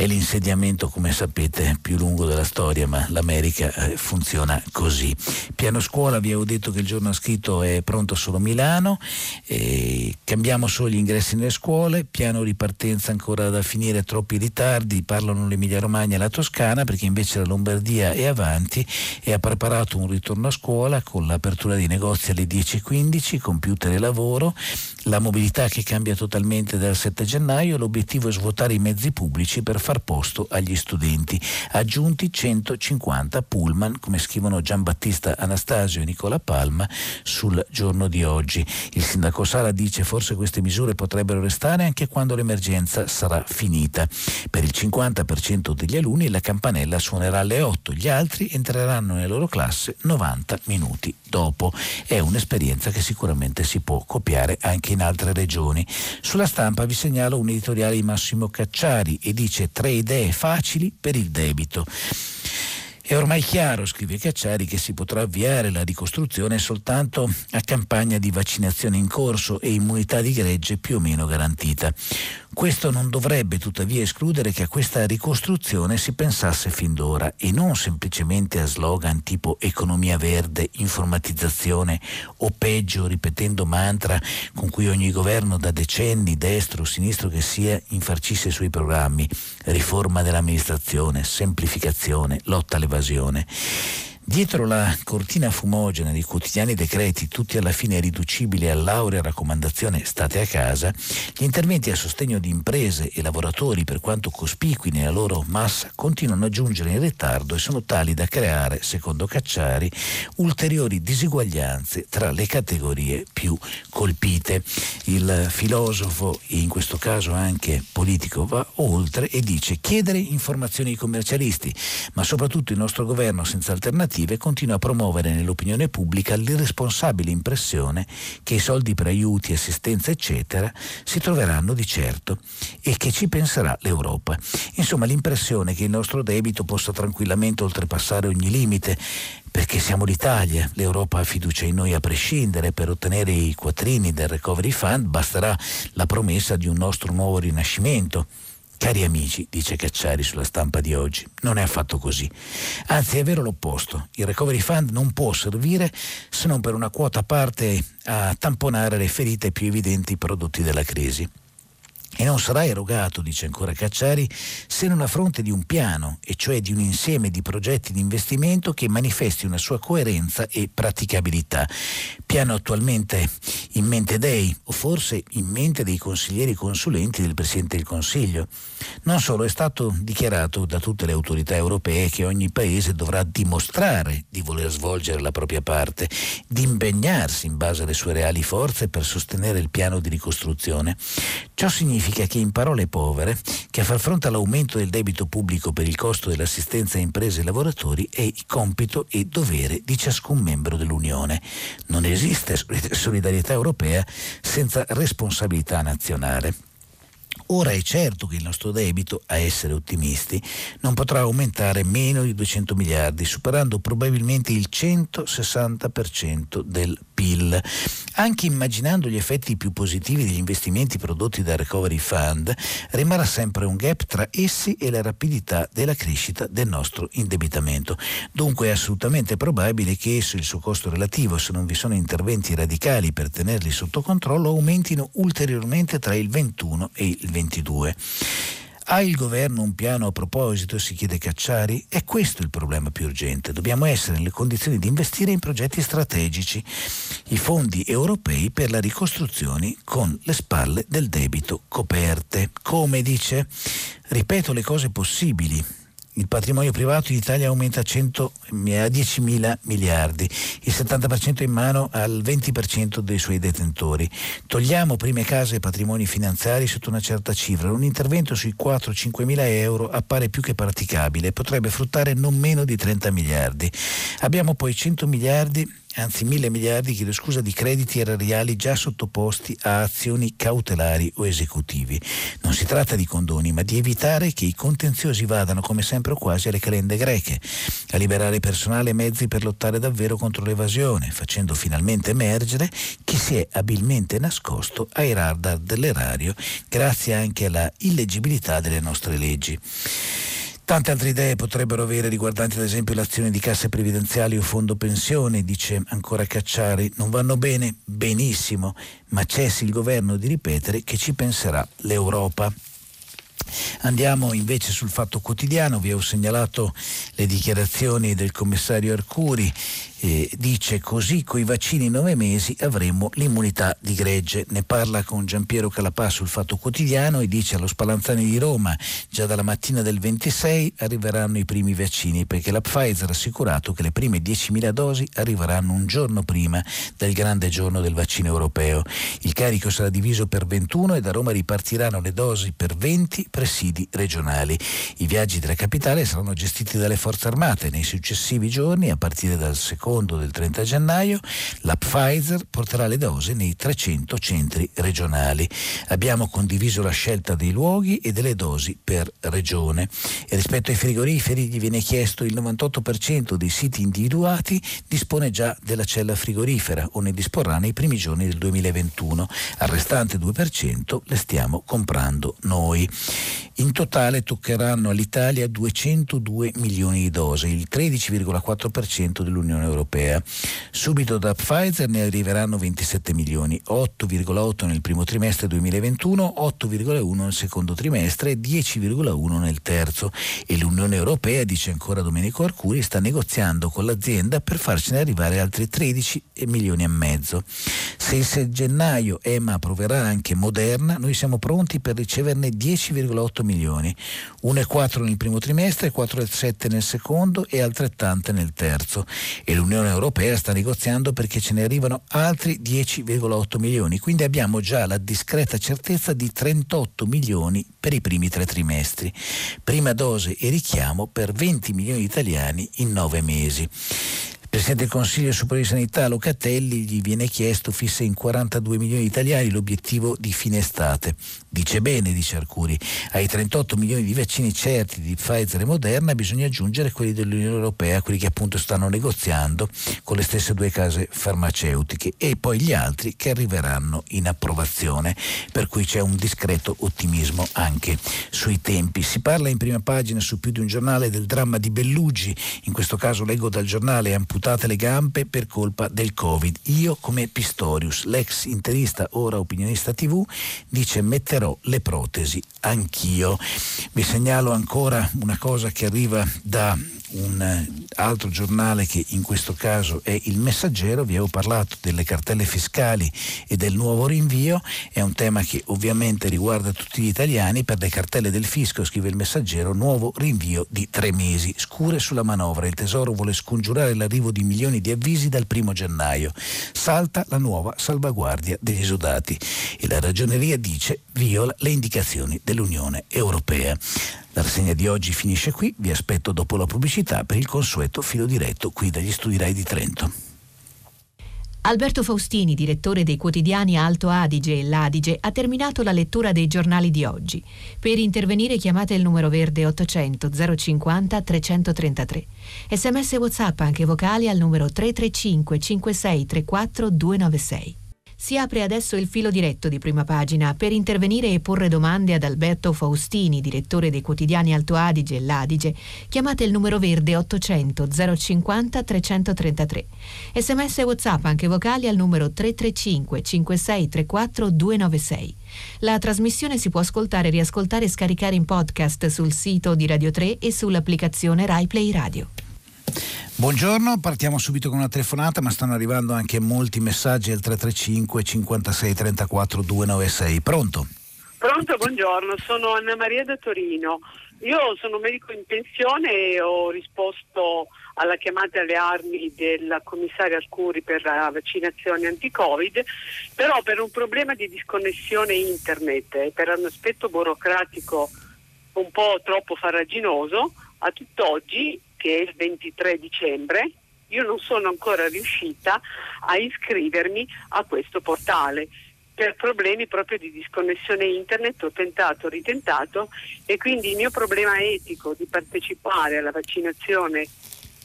È l'insediamento, come sapete, più lungo della storia, ma l'America eh, funziona così. Piano scuola, vi avevo detto che il giorno scritto è pronto solo Milano, eh, cambiamo solo gli ingressi nelle scuole, piano ripartenza ancora da finire, troppi ritardi, parlano l'Emilia Romagna e la Toscana, perché invece la Lombardia è avanti e ha preparato un ritorno a scuola con l'apertura dei negozi alle 10.15, computer e lavoro, la mobilità che cambia totalmente dal 7 gennaio, l'obiettivo è svuotare i mezzi pubblici per far posto agli studenti. Aggiunti 150 pullman, come scrivono Giambattista Anastasio e Nicola Palma sul giorno di oggi. Il sindaco Sala dice forse queste misure potrebbero restare anche quando l'emergenza sarà finita. Per il 50% degli alunni la campanella suonerà alle 8, gli altri entreranno nella loro classe 90 minuti dopo. È un'esperienza che sicuramente si può copiare anche in altre regioni. Sulla stampa vi segnalo un editoriale di Massimo Cacciari e dice tre idee facili per il debito. È ormai chiaro, scrive Cacciari, che si potrà avviare la ricostruzione soltanto a campagna di vaccinazione in corso e immunità di gregge più o meno garantita. Questo non dovrebbe tuttavia escludere che a questa ricostruzione si pensasse fin d'ora e non semplicemente a slogan tipo economia verde, informatizzazione o peggio ripetendo mantra con cui ogni governo da decenni, destro o sinistro che sia, infarcisce i suoi programmi, riforma dell'amministrazione, semplificazione, lotta all'evasione occasione. Dietro la cortina fumogena dei quotidiani decreti, tutti alla fine riducibili all'aurea raccomandazione state a casa, gli interventi a sostegno di imprese e lavoratori, per quanto cospicui nella loro massa, continuano a giungere in ritardo e sono tali da creare, secondo Cacciari, ulteriori disuguaglianze tra le categorie più colpite. Il filosofo, in questo caso anche politico, va oltre e dice chiedere informazioni ai commercialisti, ma soprattutto il nostro governo senza alternative alternative continua a promuovere nell'opinione pubblica l'irresponsabile impressione che i soldi per aiuti, assistenza, eccetera, si troveranno di certo e che ci penserà l'Europa. Insomma, l'impressione che il nostro debito possa tranquillamente oltrepassare ogni limite perché siamo l'Italia, l'Europa ha fiducia in noi a prescindere, per ottenere i quattrini del Recovery Fund basterà la promessa di un nostro nuovo rinascimento. Cari amici, dice Cacciari sulla stampa di oggi, non è affatto così. Anzi, è vero l'opposto. Il Recovery Fund non può servire se non per una quota a parte a tamponare le ferite più evidenti prodotti dalla crisi e non sarà erogato, dice ancora Cacciari, se non a fronte di un piano, e cioè di un insieme di progetti di investimento che manifesti una sua coerenza e praticabilità. Piano attualmente in mente dei, o forse in mente dei consiglieri consulenti del Presidente del Consiglio. Non solo è stato dichiarato da tutte le autorità europee che ogni paese dovrà dimostrare di voler svolgere la propria parte, di impegnarsi in base alle sue reali forze per sostenere il piano di ricostruzione. Ciò significa significa che in parole povere che a far fronte all'aumento del debito pubblico per il costo dell'assistenza a imprese e lavoratori è il compito e dovere di ciascun membro dell'Unione. Non esiste solidarietà europea senza responsabilità nazionale. Ora è certo che il nostro debito, a essere ottimisti, non potrà aumentare meno di 200 miliardi, superando probabilmente il 160% del PIL. Anche immaginando gli effetti più positivi degli investimenti prodotti dal Recovery Fund, rimarrà sempre un gap tra essi e la rapidità della crescita del nostro indebitamento. Dunque è assolutamente probabile che esso e il suo costo relativo, se non vi sono interventi radicali per tenerli sotto controllo, aumentino ulteriormente tra il 21 e il 22. Ha il governo un piano a proposito, si chiede Cacciari? È questo il problema più urgente. Dobbiamo essere nelle condizioni di investire in progetti strategici, i fondi europei per la ricostruzione con le spalle del debito coperte. Come dice, ripeto le cose possibili, il patrimonio privato in Italia aumenta a, 100, a 10 mila miliardi, il 70% in mano al 20% dei suoi detentori. Togliamo prime case e patrimoni finanziari sotto una certa cifra. Un intervento sui 4-5 mila euro appare più che praticabile potrebbe fruttare non meno di 30 miliardi. Abbiamo poi 100 miliardi anzi mille miliardi, chiedo scusa, di crediti erariali già sottoposti a azioni cautelari o esecutivi. Non si tratta di condoni, ma di evitare che i contenziosi vadano come sempre o quasi alle calende greche, a liberare personale e mezzi per lottare davvero contro l'evasione, facendo finalmente emergere chi si è abilmente nascosto ai radar dell'erario, grazie anche alla illeggibilità delle nostre leggi. Tante altre idee potrebbero avere riguardanti ad esempio l'azione di casse previdenziali o fondo pensione, dice ancora Cacciari. Non vanno bene? Benissimo, ma cessi il governo di ripetere che ci penserà l'Europa. Andiamo invece sul fatto quotidiano, vi ho segnalato le dichiarazioni del commissario Arcuri eh, dice così con i vaccini in nove mesi avremo l'immunità di gregge. Ne parla con Giampiero Calapà sul Fatto Quotidiano e dice allo Spallanzani di Roma già dalla mattina del 26 arriveranno i primi vaccini perché la Pfizer ha assicurato che le prime 10.000 dosi arriveranno un giorno prima del grande giorno del vaccino europeo. Il carico sarà diviso per 21 e da Roma ripartiranno le dosi per 20 presidi regionali. I viaggi della capitale saranno gestiti dalle forze armate nei successivi giorni a partire dal secondo secondo del 30 gennaio, la Pfizer porterà le dosi nei 300 centri regionali. Abbiamo condiviso la scelta dei luoghi e delle dosi per regione. E rispetto ai frigoriferi gli viene chiesto il 98% dei siti individuati dispone già della cella frigorifera o ne disporrà nei primi giorni del 2021. Al restante 2% le stiamo comprando noi. In totale toccheranno all'Italia 202 milioni di dosi, il 13,4% dell'Unione Europea. Subito da Pfizer ne arriveranno 27 milioni, 8,8 nel primo trimestre 2021, 8,1 nel secondo trimestre e 10,1 nel terzo. E l'Unione Europea, dice ancora Domenico Arcuri, sta negoziando con l'azienda per farcene arrivare altri 13 milioni e mezzo. Se il 6 gennaio EMA approverà anche Moderna, noi siamo pronti per riceverne 10,8 milioni, 1,4 nel primo trimestre, 4,7 nel secondo e altrettante nel terzo. E l'Unione Europea sta negoziando perché ce ne arrivano altri 10,8 milioni, quindi abbiamo già la discreta certezza di 38 milioni per i primi tre trimestri. Prima dose e richiamo per 20 milioni di italiani in nove mesi. Presidente del Consiglio Superiore di Sanità Locatelli gli viene chiesto fissa in 42 milioni di italiani l'obiettivo di fine estate. Dice bene, dice Arcuri, ai 38 milioni di vaccini certi di Pfizer e Moderna bisogna aggiungere quelli dell'Unione Europea, quelli che appunto stanno negoziando con le stesse due case farmaceutiche e poi gli altri che arriveranno in approvazione, per cui c'è un discreto ottimismo anche sui tempi. Si parla in prima pagina su più di un giornale del dramma di Bellugi, in questo caso leggo dal giornale amputate le gambe per colpa del Covid. Io come Pistorius, l'ex interista, ora opinionista TV, dice metterò le protesi anch'io. Vi segnalo ancora una cosa che arriva da un eh, altro giornale che in questo caso è il Messaggero, vi avevo parlato delle cartelle fiscali e del nuovo rinvio, è un tema che ovviamente riguarda tutti gli italiani, per le cartelle del fisco scrive il Messaggero, nuovo rinvio di tre mesi, scure sulla manovra, il Tesoro vuole scongiurare l'arrivo di milioni di avvisi dal primo gennaio, salta la nuova salvaguardia degli esodati. E la ragioneria dice viola le indicazioni dell'Unione Europea. La rassegna di oggi finisce qui, vi aspetto dopo la pubblicità per il consueto filo diretto qui dagli studi Rai di Trento. Alberto Faustini, direttore dei quotidiani Alto Adige e L'Adige, ha terminato la lettura dei giornali di oggi. Per intervenire chiamate il numero verde 800 050 333. Sms WhatsApp anche vocali al numero 335 5634 296. Si apre adesso il filo diretto di prima pagina per intervenire e porre domande ad Alberto Faustini, direttore dei quotidiani Alto Adige e L'Adige. Chiamate il numero verde 800 050 333. Sms e WhatsApp anche vocali al numero 335 5634 296. La trasmissione si può ascoltare, riascoltare e scaricare in podcast sul sito di Radio 3 e sull'applicazione RaiPlay Radio. Buongiorno, partiamo subito con una telefonata, ma stanno arrivando anche molti messaggi al 335 56 34 296. Pronto? Pronto, buongiorno, sono Anna Maria da Torino. Io sono medico in pensione e ho risposto alla chiamata alle armi del commissario Arcuri per la vaccinazione anti-Covid, però per un problema di disconnessione internet e per un aspetto burocratico un po' troppo farraginoso, a tutt'oggi che è il 23 dicembre, io non sono ancora riuscita a iscrivermi a questo portale per problemi proprio di disconnessione internet, ho tentato, ritentato e quindi il mio problema etico di partecipare alla vaccinazione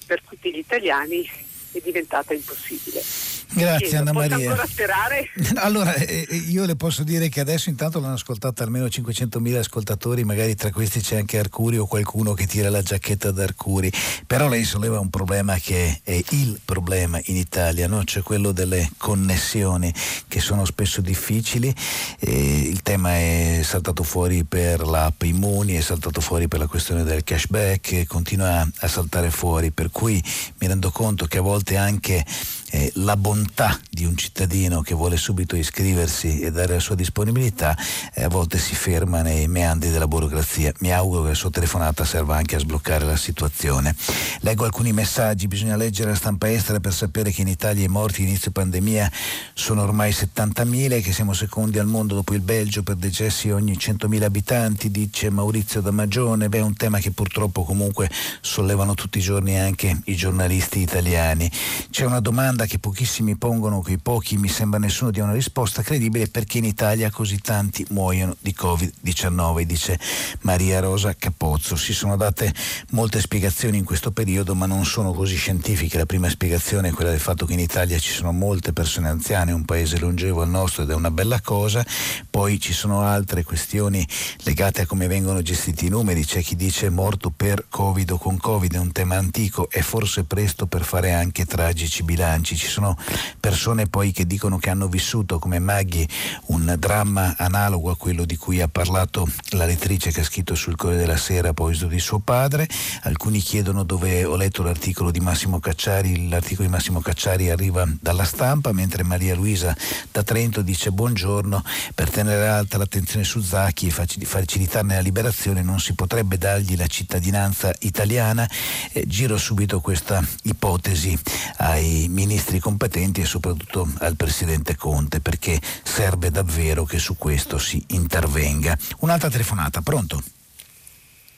per tutti gli italiani è diventata impossibile. Grazie Chiedo, Anna Maria. Allora, eh, eh, io le posso dire che adesso intanto l'hanno ascoltata almeno 500.000 ascoltatori, magari tra questi c'è anche Arcuri o qualcuno che tira la giacchetta d'Arcuri, però lei solleva un problema che è il problema in Italia, no? cioè quello delle connessioni che sono spesso difficili, il tema è saltato fuori per l'app Immuni, è saltato fuori per la questione del cashback, continua a saltare fuori, per cui mi rendo conto che a volte anche eh, la bontà di un cittadino che vuole subito iscriversi e dare la sua disponibilità eh, a volte si ferma nei meandri della burocrazia. Mi auguro che la sua telefonata serva anche a sbloccare la situazione. Leggo alcuni messaggi, bisogna leggere la stampa estera per sapere che in Italia i morti inizio pandemia sono ormai 70.000 e che siamo secondi al mondo dopo il Belgio per decessi ogni 100.000 abitanti, dice Maurizio Damagione. Beh, è un tema che purtroppo comunque sollevano tutti i giorni anche i giornalisti italiani. C'è una domanda che pochissimi pongono, quei pochi mi sembra nessuno dia una risposta credibile perché in Italia così tanti muoiono di Covid-19, dice Maria Rosa Capozzo. Si sono date molte spiegazioni in questo periodo, ma non sono così scientifiche. La prima spiegazione è quella del fatto che in Italia ci sono molte persone anziane, un paese longevo al nostro ed è una bella cosa. Poi ci sono altre questioni legate a come vengono gestiti i numeri. C'è chi dice morto per Covid o con Covid, è un tema antico, è forse presto per fare anche tragici bilanci. Ci sono persone poi che dicono che hanno vissuto come Maghi un dramma analogo a quello di cui ha parlato la lettrice che ha scritto sul Corriere della Sera a proposito di suo padre. Alcuni chiedono dove ho letto l'articolo di Massimo Cacciari, l'articolo di Massimo Cacciari arriva dalla stampa, mentre Maria Luisa da Trento dice buongiorno, per tenere alta l'attenzione su Zacchi e facilitarne la liberazione non si potrebbe dargli la cittadinanza italiana. Eh, giro subito questa ipotesi ai ministri competenti e soprattutto al Presidente Conte perché serve davvero che su questo si intervenga. Un'altra telefonata, pronto?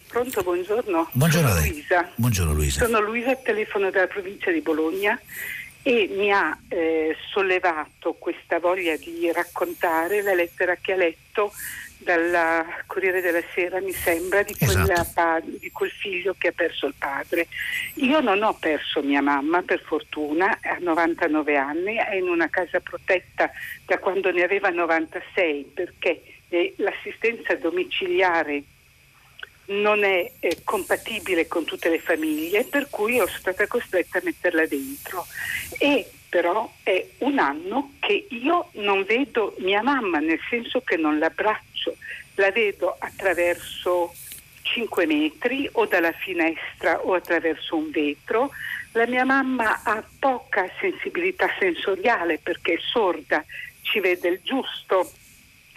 Pronto, buongiorno. Buongiorno a lei. Luisa. Buongiorno Luisa. Sono Luisa, telefono dalla provincia di Bologna e mi ha eh, sollevato questa voglia di raccontare la lettera che ha letto dal Corriere della Sera, mi sembra, di, Esatto. pa- di quel figlio che ha perso il padre. Io non ho perso mia mamma, per fortuna, ha 99 anni, è in una casa protetta da quando ne aveva 96, perché eh, l'assistenza domiciliare non è eh, compatibile con tutte le famiglie, per cui io sono stata costretta a metterla dentro. E però è un anno che io non vedo mia mamma, nel senso che non l'abbraccio, la vedo attraverso 5 metri o dalla finestra o attraverso un vetro. La mia mamma ha poca sensibilità sensoriale perché è sorda, ci vede il giusto,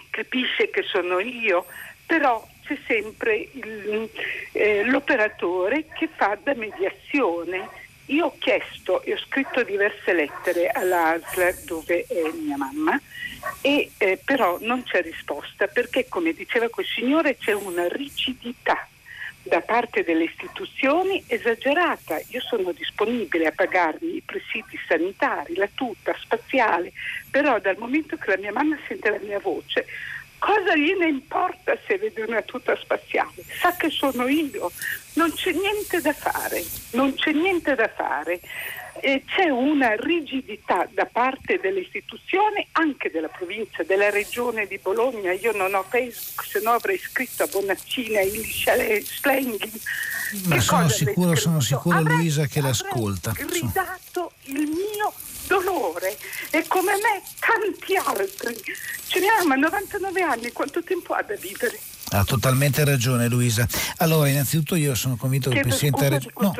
capisce che sono io, però c'è sempre il- eh, l'operatore che fa da mediazione. Io ho chiesto e ho scritto diverse lettere all'ASL dove è mia mamma e eh, però non c'è risposta perché come diceva quel signore c'è una rigidità da parte delle istituzioni esagerata. Io sono disponibile a pagarmi i presidi sanitari, la tuta spaziale, però dal momento che la mia mamma sente la mia voce Cosa gliene importa se vede una tuta spaziale? Sa che sono io, non c'è niente da fare, non c'è niente da fare. E c'è una rigidità da parte delle istituzioni, anche della provincia, della regione di Bologna. Io non ho Facebook, se no avrei scritto a Bonaccina, il Schlenghi. Ma sono sicuro, sono sicuro Luisa che l'ascolta. Ho gridato il mio dolore e come me tanti altri. Ce ne ha 99 anni, quanto tempo ha da vivere? Ha totalmente ragione Luisa. Allora, innanzitutto io sono convinto che il Presidente Regione... No,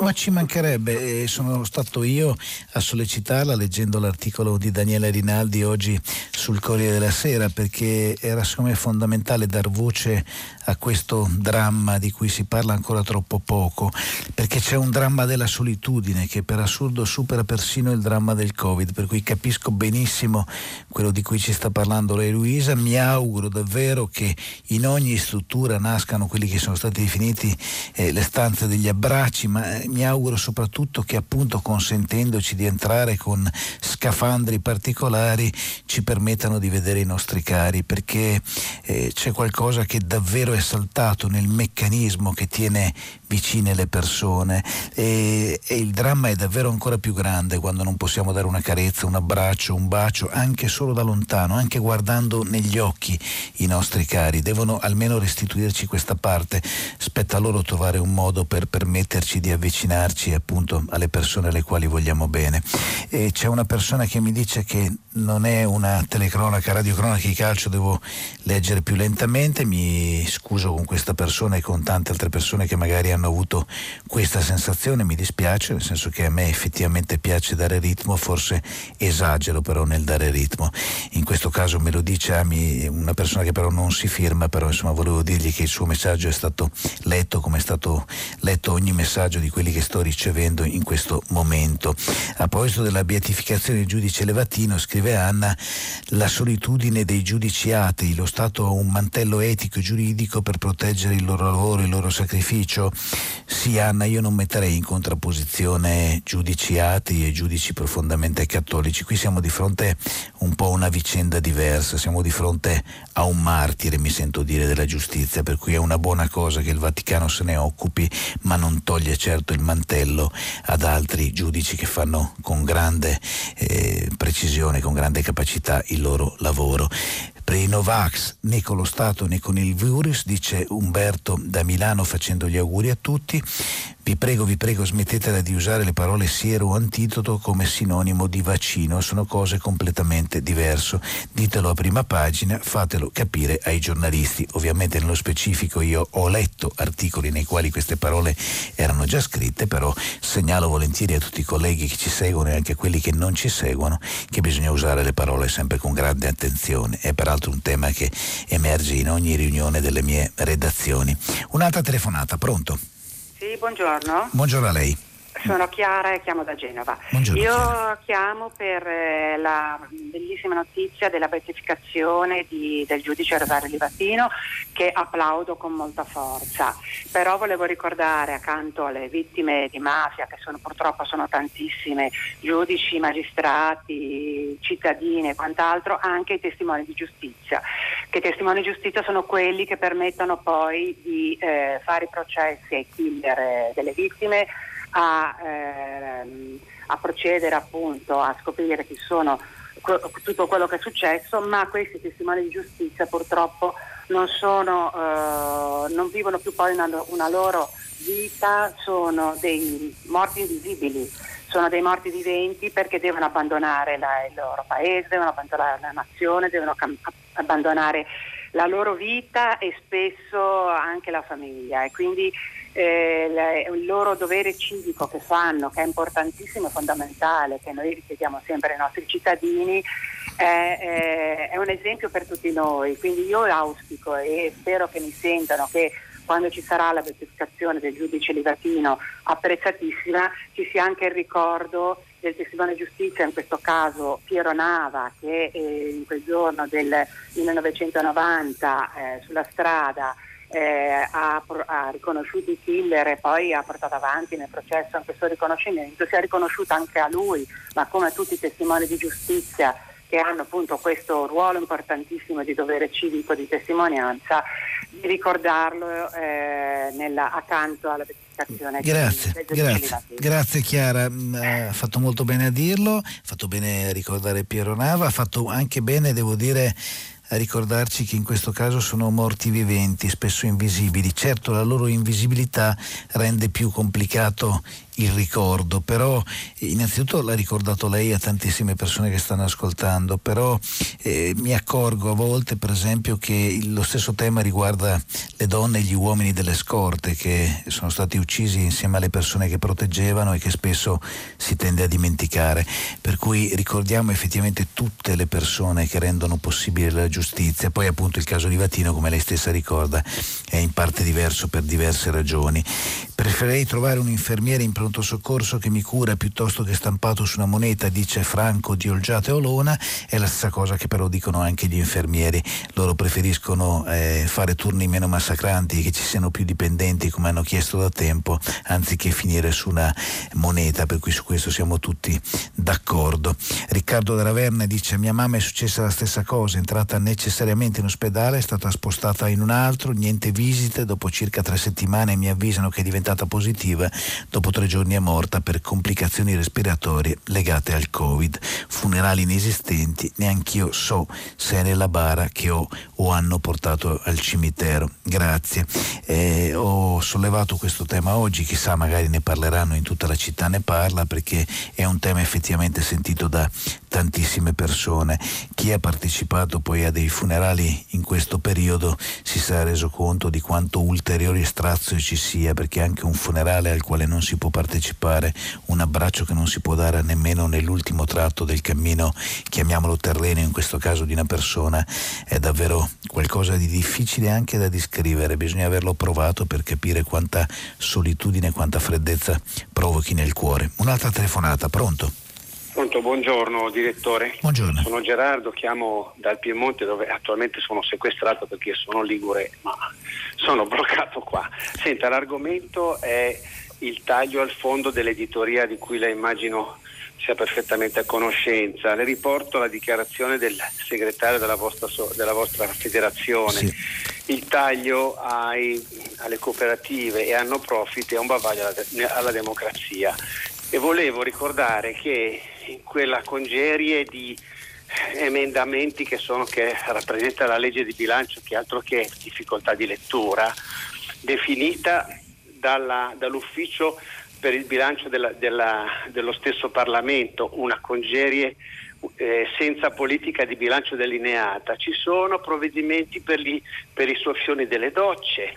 ma ci mancherebbe, eh, sono stato io a sollecitarla leggendo l'articolo di Daniele Rinaldi oggi sul Corriere della Sera perché era secondo me fondamentale dar voce a questo dramma di cui si parla ancora troppo poco, perché c'è un dramma della solitudine che per assurdo supera persino il dramma del Covid, per cui capisco benissimo quello di cui ci sta parlando lei Luisa, mi auguro davvero che in ogni struttura nascano quelli che sono stati definiti eh, le stanze degli abbracci, ma eh, mi auguro soprattutto che appunto consentendoci di entrare con scafandri particolari ci permettano di vedere i nostri cari, perché eh, c'è qualcosa che davvero è saltato nel meccanismo che tiene vicine le persone e, e, il dramma è davvero ancora più grande quando non possiamo dare una carezza, un abbraccio, un bacio, anche solo da lontano, anche guardando negli occhi i nostri cari. Devono almeno restituirci questa parte. Spetta loro trovare un modo per permetterci di avvicinarci appunto alle persone alle quali vogliamo bene. E c'è una persona che mi dice che non è una telecronaca, radiocronaca di calcio, devo leggere più lentamente, mi scuso con questa persona e con tante altre persone che magari hanno avuto questa sensazione, mi dispiace, nel senso che a me effettivamente piace dare ritmo, forse esagero però nel dare ritmo. In questo caso me lo dice Ami, una persona che però non si firma, però insomma volevo dirgli che il suo messaggio è stato letto come è stato letto ogni messaggio di quelli che sto ricevendo in questo momento. A proposito della beatificazione del giudice Levatino, scrive Anna, la solitudine dei giudici atei, lo Stato ha un mantello etico e giuridico per proteggere il loro lavoro, il loro sacrificio. Sì Anna, io non metterei in contrapposizione giudici atei e giudici profondamente cattolici. Qui siamo di fronte un po' a una vicenda diversa, siamo di fronte a un martire, mi sento dire, della giustizia, per cui è una buona cosa che il Vaticano se ne occupi, ma non toglie certo il mantello ad altri giudici che fanno con grande eh, precisione, con grande capacità il loro lavoro. Per i Novax né con lo Stato né con il virus, dice Umberto da Milano facendo gli auguri a tutti. Vi prego, vi prego, smettetela di usare le parole siero antidoto come sinonimo di vaccino, sono cose completamente diverse. Ditelo a prima pagina, fatelo capire ai giornalisti. Ovviamente nello specifico io ho letto articoli nei quali queste parole erano già scritte, però segnalo volentieri a tutti i colleghi che ci seguono e anche a quelli che non ci seguono che bisogna usare le parole sempre con grande attenzione. È peraltro un tema che emerge in ogni riunione delle mie redazioni. Un'altra telefonata, pronto? Sì, buongiorno. Buongiorno a lei. Sono Chiara e chiamo da Genova. Buongiorno, Io Chiara. chiamo per eh, la bellissima notizia della beatificazione di, del giudice Rosario Livatino che applaudo con molta forza. Però volevo ricordare accanto alle vittime di mafia, che sono, purtroppo sono tantissime, giudici, magistrati, cittadini e quant'altro, anche i testimoni di giustizia. Che i testimoni di giustizia sono quelli che permettono poi di eh, fare i processi ai killer delle vittime a, ehm, a procedere appunto a scoprire chi sono tutto quello che è successo, ma questi testimoni di giustizia purtroppo non, sono, eh, non vivono più poi una, una, loro vita, sono dei morti invisibili, sono dei morti viventi perché devono abbandonare la, il loro paese, devono abbandonare la nazione, devono cam- abbandonare la loro vita e spesso anche la famiglia. E quindi eh, il loro dovere civico che fanno, che è importantissimo e fondamentale, che noi richiediamo sempre ai nostri cittadini, è, è, è un esempio per tutti noi. Quindi io auspico e spero che mi sentano che quando ci sarà la beatificazione del giudice Livatino apprezzatissima ci sia anche il ricordo del testimone di giustizia, in questo caso Piero Nava, che eh, in quel giorno del 1990 eh, sulla strada eh, ha, ha, riconosciuto i killer e poi ha portato avanti nel processo questo riconoscimento, sia riconosciuto anche a lui, ma come a tutti i testimoni di giustizia che hanno appunto questo ruolo importantissimo di dovere civico di testimonianza, di ricordarlo eh, nella, accanto alla beatificazione. Grazie, di, grazie, grazie Chiara, mm, ha fatto molto bene a dirlo, ha fatto bene a ricordare Piero Nava, ha fatto anche bene, devo dire, a ricordarci che in questo caso sono morti viventi, spesso invisibili. Certo la loro invisibilità rende più complicato il ricordo, però innanzitutto l'ha ricordato lei a tantissime persone che stanno ascoltando, però eh, mi accorgo a volte per esempio che lo stesso tema riguarda le donne e gli uomini delle scorte che sono stati uccisi insieme alle persone che proteggevano e che spesso si tende a dimenticare, per cui ricordiamo effettivamente tutte le persone che rendono possibile la giustizia, poi appunto il caso di Vatino come lei stessa ricorda è in parte diverso per diverse ragioni. Preferirei trovare un infermiere in pronto soccorso che mi cura piuttosto che stampato su una moneta, dice Franco di Olgiate Olona, è la stessa cosa che però dicono anche gli infermieri. Loro preferiscono eh, fare turni meno massacranti, che ci siano più dipendenti come hanno chiesto da tempo, anziché finire su una moneta, per cui su questo siamo tutti d'accordo. Riccardo da Raverna dice mia mamma è successa la stessa cosa, è entrata necessariamente in ospedale, è stata spostata in un altro, niente visite, dopo circa tre settimane mi avvisano che è diventata positiva, dopo tre giorni è morta per complicazioni respiratorie legate al Covid. Funerali inesistenti, neanch'io so se è nella bara che ho o hanno portato al cimitero. Grazie. Eh, ho sollevato questo tema oggi, chissà magari ne parleranno in tutta la città, ne parla perché è un tema effettivamente sentito da tantissime persone. Chi ha partecipato poi a dei funerali in questo periodo si sarà reso conto di quanto ulteriore strazio ci sia, perché anche un funerale al quale non si può partecipare, un abbraccio che non si può dare nemmeno nell'ultimo tratto del cammino, chiamiamolo terreno, in questo caso di una persona, è davvero qualcosa di difficile anche da descrivere, bisogna averlo provato per capire quanta solitudine, quanta freddezza provochi nel cuore. Un'altra telefonata, pronto? Pronto, buongiorno direttore. Buongiorno. Sono Gerardo, chiamo dal Piemonte dove attualmente sono sequestrato perché sono ligure, ma sono bloccato qua. Senta, l'argomento è il taglio al fondo dell'editoria di cui lei immagino sia perfettamente a conoscenza. Le riporto la dichiarazione del segretario della vostra, della vostra federazione. Sì. Il taglio ai, alle cooperative e a no profit è un bavaglio alla, alla democrazia. E volevo ricordare che in quella congerie di emendamenti che, sono, che rappresenta la legge di bilancio che altro che difficoltà di lettura, definita dalla, dall'ufficio per il bilancio della, della, dello stesso Parlamento, una congerie eh, senza politica di bilancio delineata. Ci sono provvedimenti per, gli, per i soffioni delle docce,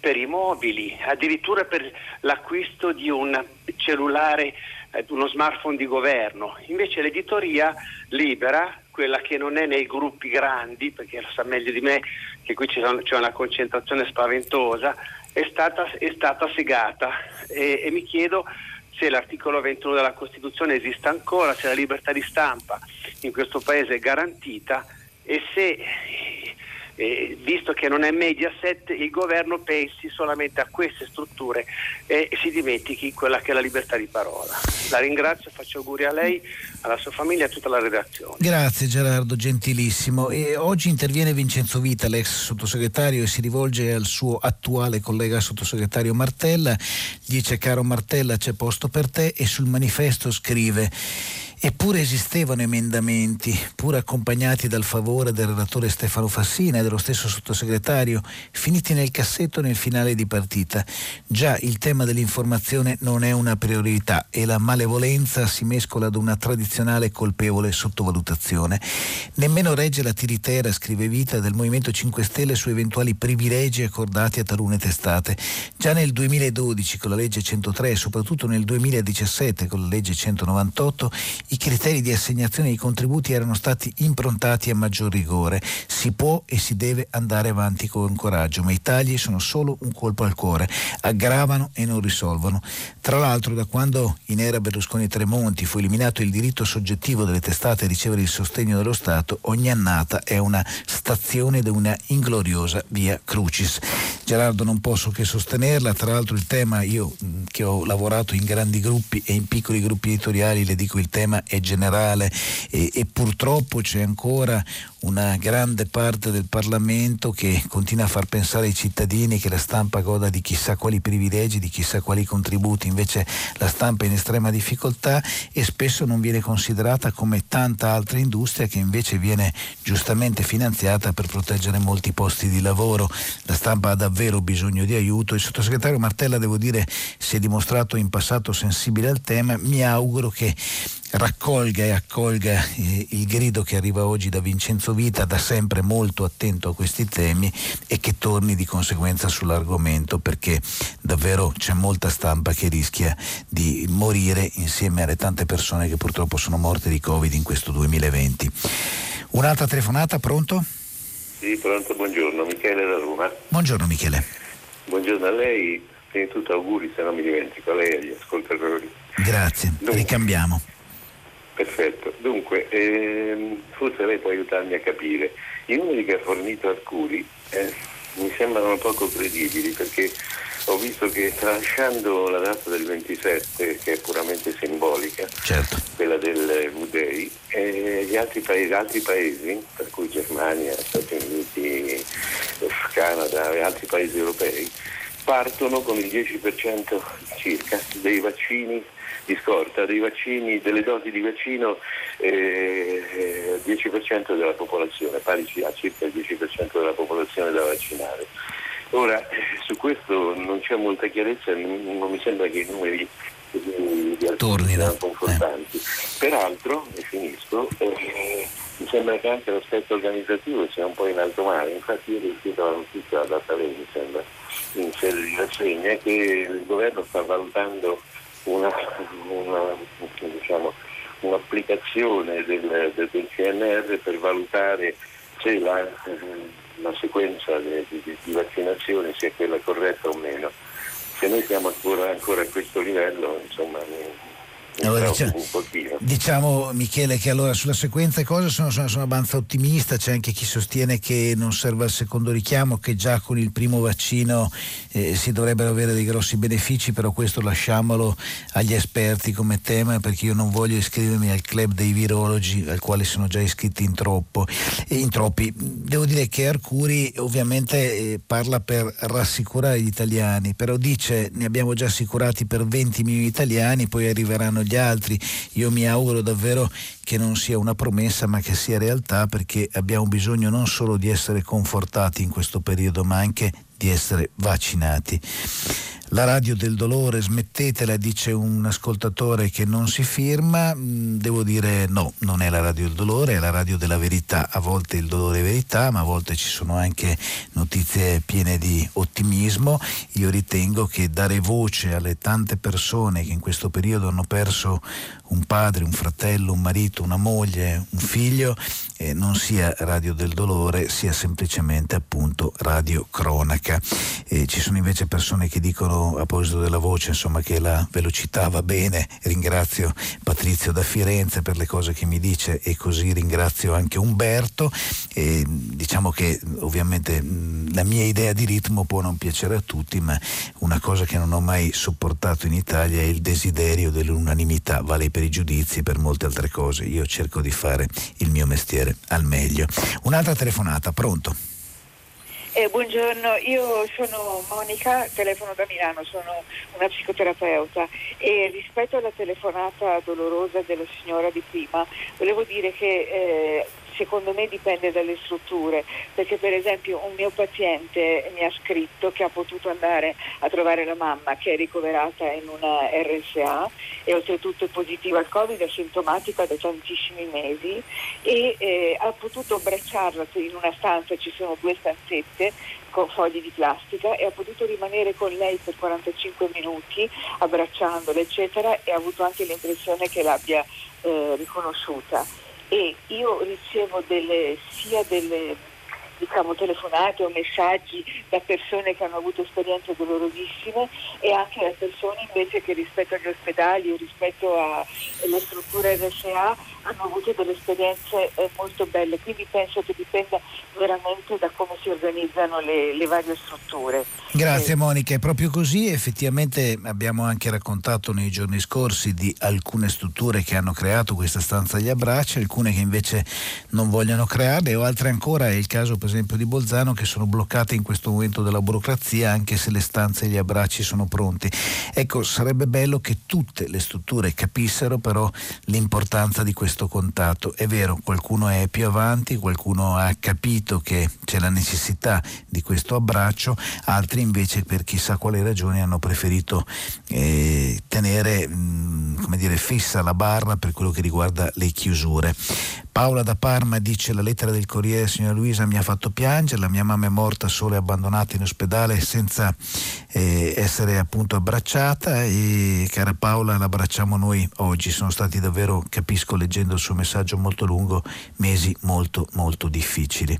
per i mobili, addirittura per l'acquisto di un cellulare eh, uno smartphone di governo. Invece l'editoria libera, quella che non è nei gruppi grandi, perché lo sa meglio di me che qui c'è una concentrazione spaventosa, è stata, è stata segata. E, e mi chiedo se l'articolo 21 della Costituzione esiste ancora, se la libertà di stampa in questo Paese è garantita e se eh, visto che non è Mediaset, il governo pensi solamente a queste strutture e si dimentichi quella che è la libertà di parola. La ringrazio, faccio auguri a lei, alla sua famiglia e a tutta la redazione. Grazie Gerardo, gentilissimo. E oggi interviene Vincenzo Vita, l'ex sottosegretario, e si rivolge al suo attuale collega sottosegretario Martella. Dice caro Martella c'è posto per te e sul manifesto scrive Eppure esistevano emendamenti, pur accompagnati dal favore del relatore Stefano Fassina e dello stesso sottosegretario, finiti nel cassetto nel finale di partita. Già il tema dell'informazione non è una priorità e la malevolenza si mescola ad una tradizionale colpevole sottovalutazione. Nemmeno regge la tiritera, scrive Vita, del Movimento 5 Stelle su eventuali privilegi accordati a talune testate. Già nel 2012 con la legge 103 e soprattutto nel 2017 con la legge 198 i criteri di assegnazione dei contributi erano stati improntati a maggior rigore. Si può e si deve andare avanti con coraggio, ma i tagli sono solo un colpo al cuore, aggravano e non risolvono. Tra l'altro, da quando in era Berlusconi Tremonti fu eliminato il diritto soggettivo delle testate a ricevere il sostegno dello Stato, ogni annata è una stazione di una ingloriosa via Crucis. Gerardo non posso che sostenerla, tra l'altro il tema, io che ho lavorato in grandi gruppi e in piccoli gruppi editoriali, le dico il tema è generale e, e purtroppo c'è ancora una grande parte del Parlamento che continua a far pensare ai cittadini che la stampa goda di chissà quali privilegi, di chissà quali contributi, invece la stampa è in estrema difficoltà e spesso non viene considerata come tanta altra industria che invece viene giustamente finanziata per proteggere molti posti di lavoro. La stampa ha davvero bisogno di aiuto. Il sottosegretario Martella, devo dire, si è dimostrato in passato sensibile al tema. Mi auguro che raccolga e accolga il grido che arriva oggi da Vincenzo Vita, da sempre molto attento a questi temi e che torni di conseguenza sull'argomento perché davvero c'è molta stampa che rischia di morire insieme alle tante persone che purtroppo sono morte di Covid in questo 2020. Un'altra telefonata, pronto? Sì, pronto, buongiorno, Michele da Roma. Buongiorno Michele. Buongiorno a lei, prima di tutto auguri se non mi dimentico, a lei e agli ascoltatori. Grazie, Dunque, ricambiamo. Perfetto, dunque ehm, forse lei può aiutarmi a capire. I numeri che ha fornito Arcuri eh, mi sembrano poco credibili perché ho visto che tralasciando la data del 27, che è puramente simbolica, certo. quella del V-Day, eh, gli altri paesi, altri paesi, per cui Germania, Stati Uniti, Canada e altri paesi europei, partono con il 10% circa dei vaccini di scorta dei vaccini, delle dosi di vaccino eh, 10% della popolazione, pari a circa il 10% della popolazione da vaccinare. Ora, su questo non c'è molta chiarezza, non mi sembra che i numeri di, di Tornino. siano confortanti. Eh. Peraltro, e finisco, eh, mi sembra che anche l'aspetto organizzativo sia un po' in alto mare, infatti io ho riuscito la notizia da data mi sembra, in sede di rassegna, che il governo sta valutando una, una, diciamo, un'applicazione del, del, del, CNR per valutare se la, la sequenza di, di, di, vaccinazione sia quella corretta o meno. Se noi siamo ancora, ancora a questo livello, insomma, allora, diciamo, diciamo, Michele che allora sulla sequenza cose sono, sono, sono, abbastanza ottimista, c'è anche chi sostiene che non serva il secondo richiamo, che già con il primo vaccino eh, si dovrebbero avere dei grossi benefici, però questo lasciamolo agli esperti come tema perché io non voglio iscrivermi al club dei virologi al quale sono già iscritti in, troppo, in troppi. Devo dire che Arcuri ovviamente eh, parla per rassicurare gli italiani, però dice ne abbiamo già assicurati per 20 milioni di italiani, poi arriveranno gli altri. Io mi auguro davvero che non sia una promessa ma che sia realtà perché abbiamo bisogno non solo di essere confortati in questo periodo ma anche di essere vaccinati. La radio del dolore, smettetela, dice un ascoltatore che non si firma. Mm, devo dire no, non è la radio del dolore, è la radio della verità. A volte il dolore è verità, ma a volte ci sono anche notizie piene di ottimismo. Io ritengo che dare voce alle tante persone che in questo periodo hanno perso un padre, un fratello, un marito, una moglie, un figlio, eh, non sia radio del dolore, sia semplicemente appunto radio cronaca. Eh, ci sono invece persone che dicono a proposito della voce insomma, che la velocità va bene, ringrazio Patrizio da Firenze per le cose che mi dice e così ringrazio anche Umberto. Eh, diciamo che ovviamente la mia idea di ritmo può non piacere a tutti, ma una cosa che non ho mai sopportato in Italia è il desiderio dell'unanimità, vale per i giudizi e per molte altre cose. Io cerco di fare il mio mestiere al meglio. Un'altra telefonata, pronto? Eh, buongiorno, io sono Monica, telefono da Milano, sono una psicoterapeuta e rispetto alla telefonata dolorosa della signora di prima volevo dire che eh, secondo me dipende dalle strutture, perché per esempio un mio paziente mi ha scritto che ha potuto andare a trovare la mamma che è ricoverata in una RSA e oltretutto è positiva al Covid, è sintomatica da tantissimi mesi e eh, ha potuto abbracciarla in una stanza, ci sono due stanzette con fogli di plastica e ha potuto rimanere con lei per 45 minuti abbracciandola eccetera e ha avuto anche l'impressione che l'abbia eh, riconosciuta e io ricevo delle, sia delle, diciamo, telefonate o messaggi da persone che hanno avuto esperienze dolorosissime e anche da persone invece che rispetto agli ospedali o rispetto alle strutture RSA hanno avuto delle esperienze eh, molto belle, quindi penso che dipenda veramente da come si organizzano le, le varie strutture. Grazie eh. Monica, è proprio così, effettivamente abbiamo anche raccontato nei giorni scorsi di alcune strutture che hanno creato questa stanza agli abbracci, alcune che invece non vogliono crearle o altre ancora, è il caso per esempio di Bolzano, che sono bloccate in questo momento dalla burocrazia anche se le stanze e gli abbracci sono pronti. Ecco, sarebbe bello che tutte le strutture capissero però l'importanza di questo questo contatto. È vero, qualcuno è più avanti, qualcuno ha capito che c'è la necessità di questo abbraccio, altri invece per chissà quale ragione hanno preferito eh, tenere mh, mm, come dire, fissa la barra per quello che riguarda le chiusure. Paola da Parma dice la lettera del Corriere signora Luisa mi ha fatto piangere, la mia mamma è morta sola e abbandonata in ospedale senza eh, essere appunto abbracciata e cara Paola l'abbracciamo noi oggi, sono stati davvero, capisco leggendo il suo messaggio molto lungo, mesi molto molto difficili.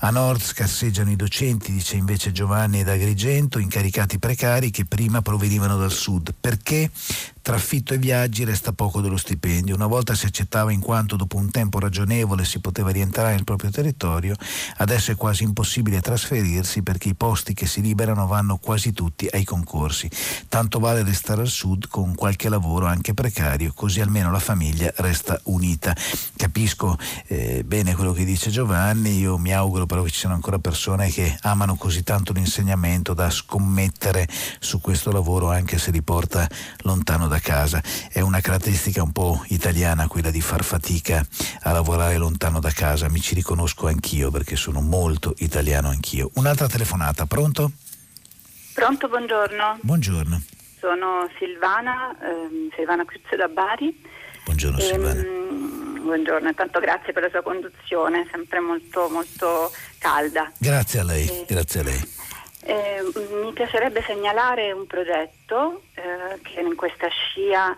A nord scarseggiano i docenti, dice invece Giovanni da Agrigento, incaricati precari che prima provenivano dal sud. Perché? Traffitto e viaggi resta poco dello stipendio. Una volta si accettava in quanto dopo un tempo ragionevole si poteva rientrare nel proprio territorio, adesso è quasi impossibile trasferirsi perché i posti che si liberano vanno quasi tutti ai concorsi. Tanto vale restare al sud con qualche lavoro anche precario, così almeno la famiglia resta unita. Capisco eh, bene quello che dice Giovanni, io mi auguro però che ci siano ancora persone che amano così tanto l'insegnamento da scommettere su questo lavoro anche se li porta lontano da da casa. È una caratteristica un po' italiana quella di far fatica a lavorare lontano da casa. Mi ci riconosco anch'io perché sono molto italiano anch'io. Un'altra telefonata, pronto? Pronto, buongiorno. Buongiorno. Sono Silvana, ehm, Silvana Cruzio da Bari. Buongiorno ehm, Silvana. buongiorno, intanto grazie per la sua conduzione, sempre molto molto calda. Grazie a lei, e, grazie a lei. Eh, mi piacerebbe segnalare un progetto eh, che in questa scia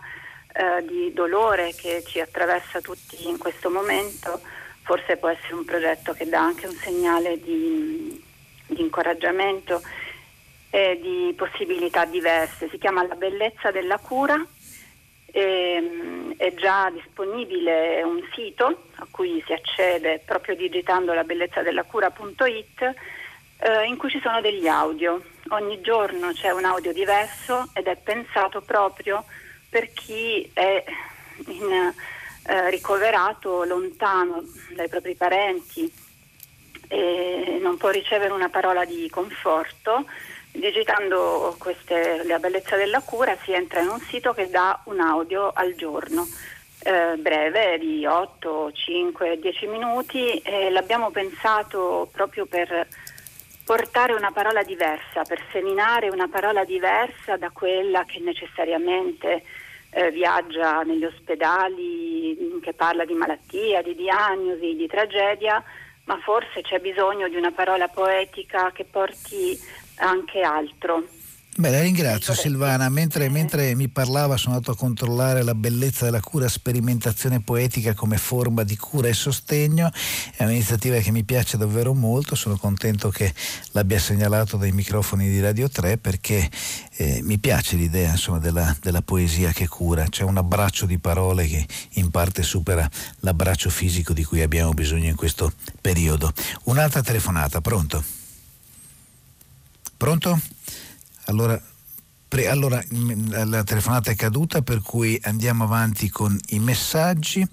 eh, di dolore che ci attraversa tutti in questo momento, forse può essere un progetto che dà anche un segnale di, di incoraggiamento e di possibilità diverse. Si chiama La bellezza della cura. E, ehm, è già disponibile un sito a cui si accede proprio digitando la bellezza della cura.it eh, in cui ci sono degli audio. Ogni giorno c'è un audio diverso ed è pensato proprio per chi è in, eh, ricoverato lontano dai propri parenti e non può ricevere una parola di conforto. Digitando queste, la bellezza della cura si entra in un sito che dà un audio al giorno. Eh, breve di 8, 5, 10 minuti e l'abbiamo pensato proprio per portare una parola diversa, per seminare una parola diversa da quella che necessariamente eh, viaggia negli ospedali, che parla di malattia, di diagnosi, di tragedia, ma forse c'è bisogno di una parola poetica che porti anche altro. Beh, la ringrazio Silvana. Mentre, mentre, mi parlava sono andato a controllare la bellezza della cura, sperimentazione poetica come forma di cura e sostegno. È un'iniziativa che mi piace davvero molto, sono contento che l'abbia segnalato dai microfoni di Radio 3 perché eh, mi piace l'idea insomma, della, della poesia che cura. C'è un abbraccio di parole che in parte supera l'abbraccio fisico di cui abbiamo bisogno in questo periodo. Un'altra telefonata, pronto? Pronto? Allora, pre, allora, la telefonata è caduta per cui andiamo avanti con i messaggi.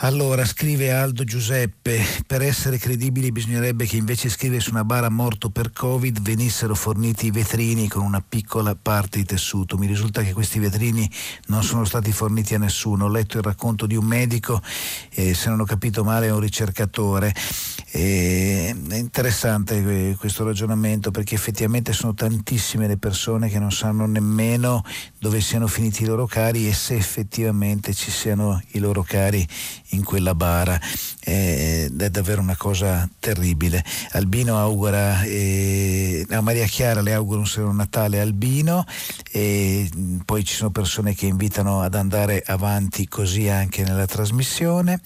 Allora, scrive Aldo Giuseppe, per essere credibili bisognerebbe che invece scrivere su una bara morto per Covid venissero forniti i vetrini con una piccola parte di tessuto. Mi risulta che questi vetrini non sono stati forniti a nessuno. Ho letto il racconto di un medico, e se non ho capito male è un ricercatore. E è interessante questo ragionamento perché effettivamente sono tantissime le persone che non sanno nemmeno dove siano finiti i loro cari e se effettivamente ci siano i loro cari in quella bara. Eh, è davvero una cosa terribile. Albino augura, eh, a Maria Chiara le auguro un sereno Natale Albino e poi ci sono persone che invitano ad andare avanti così anche nella trasmissione.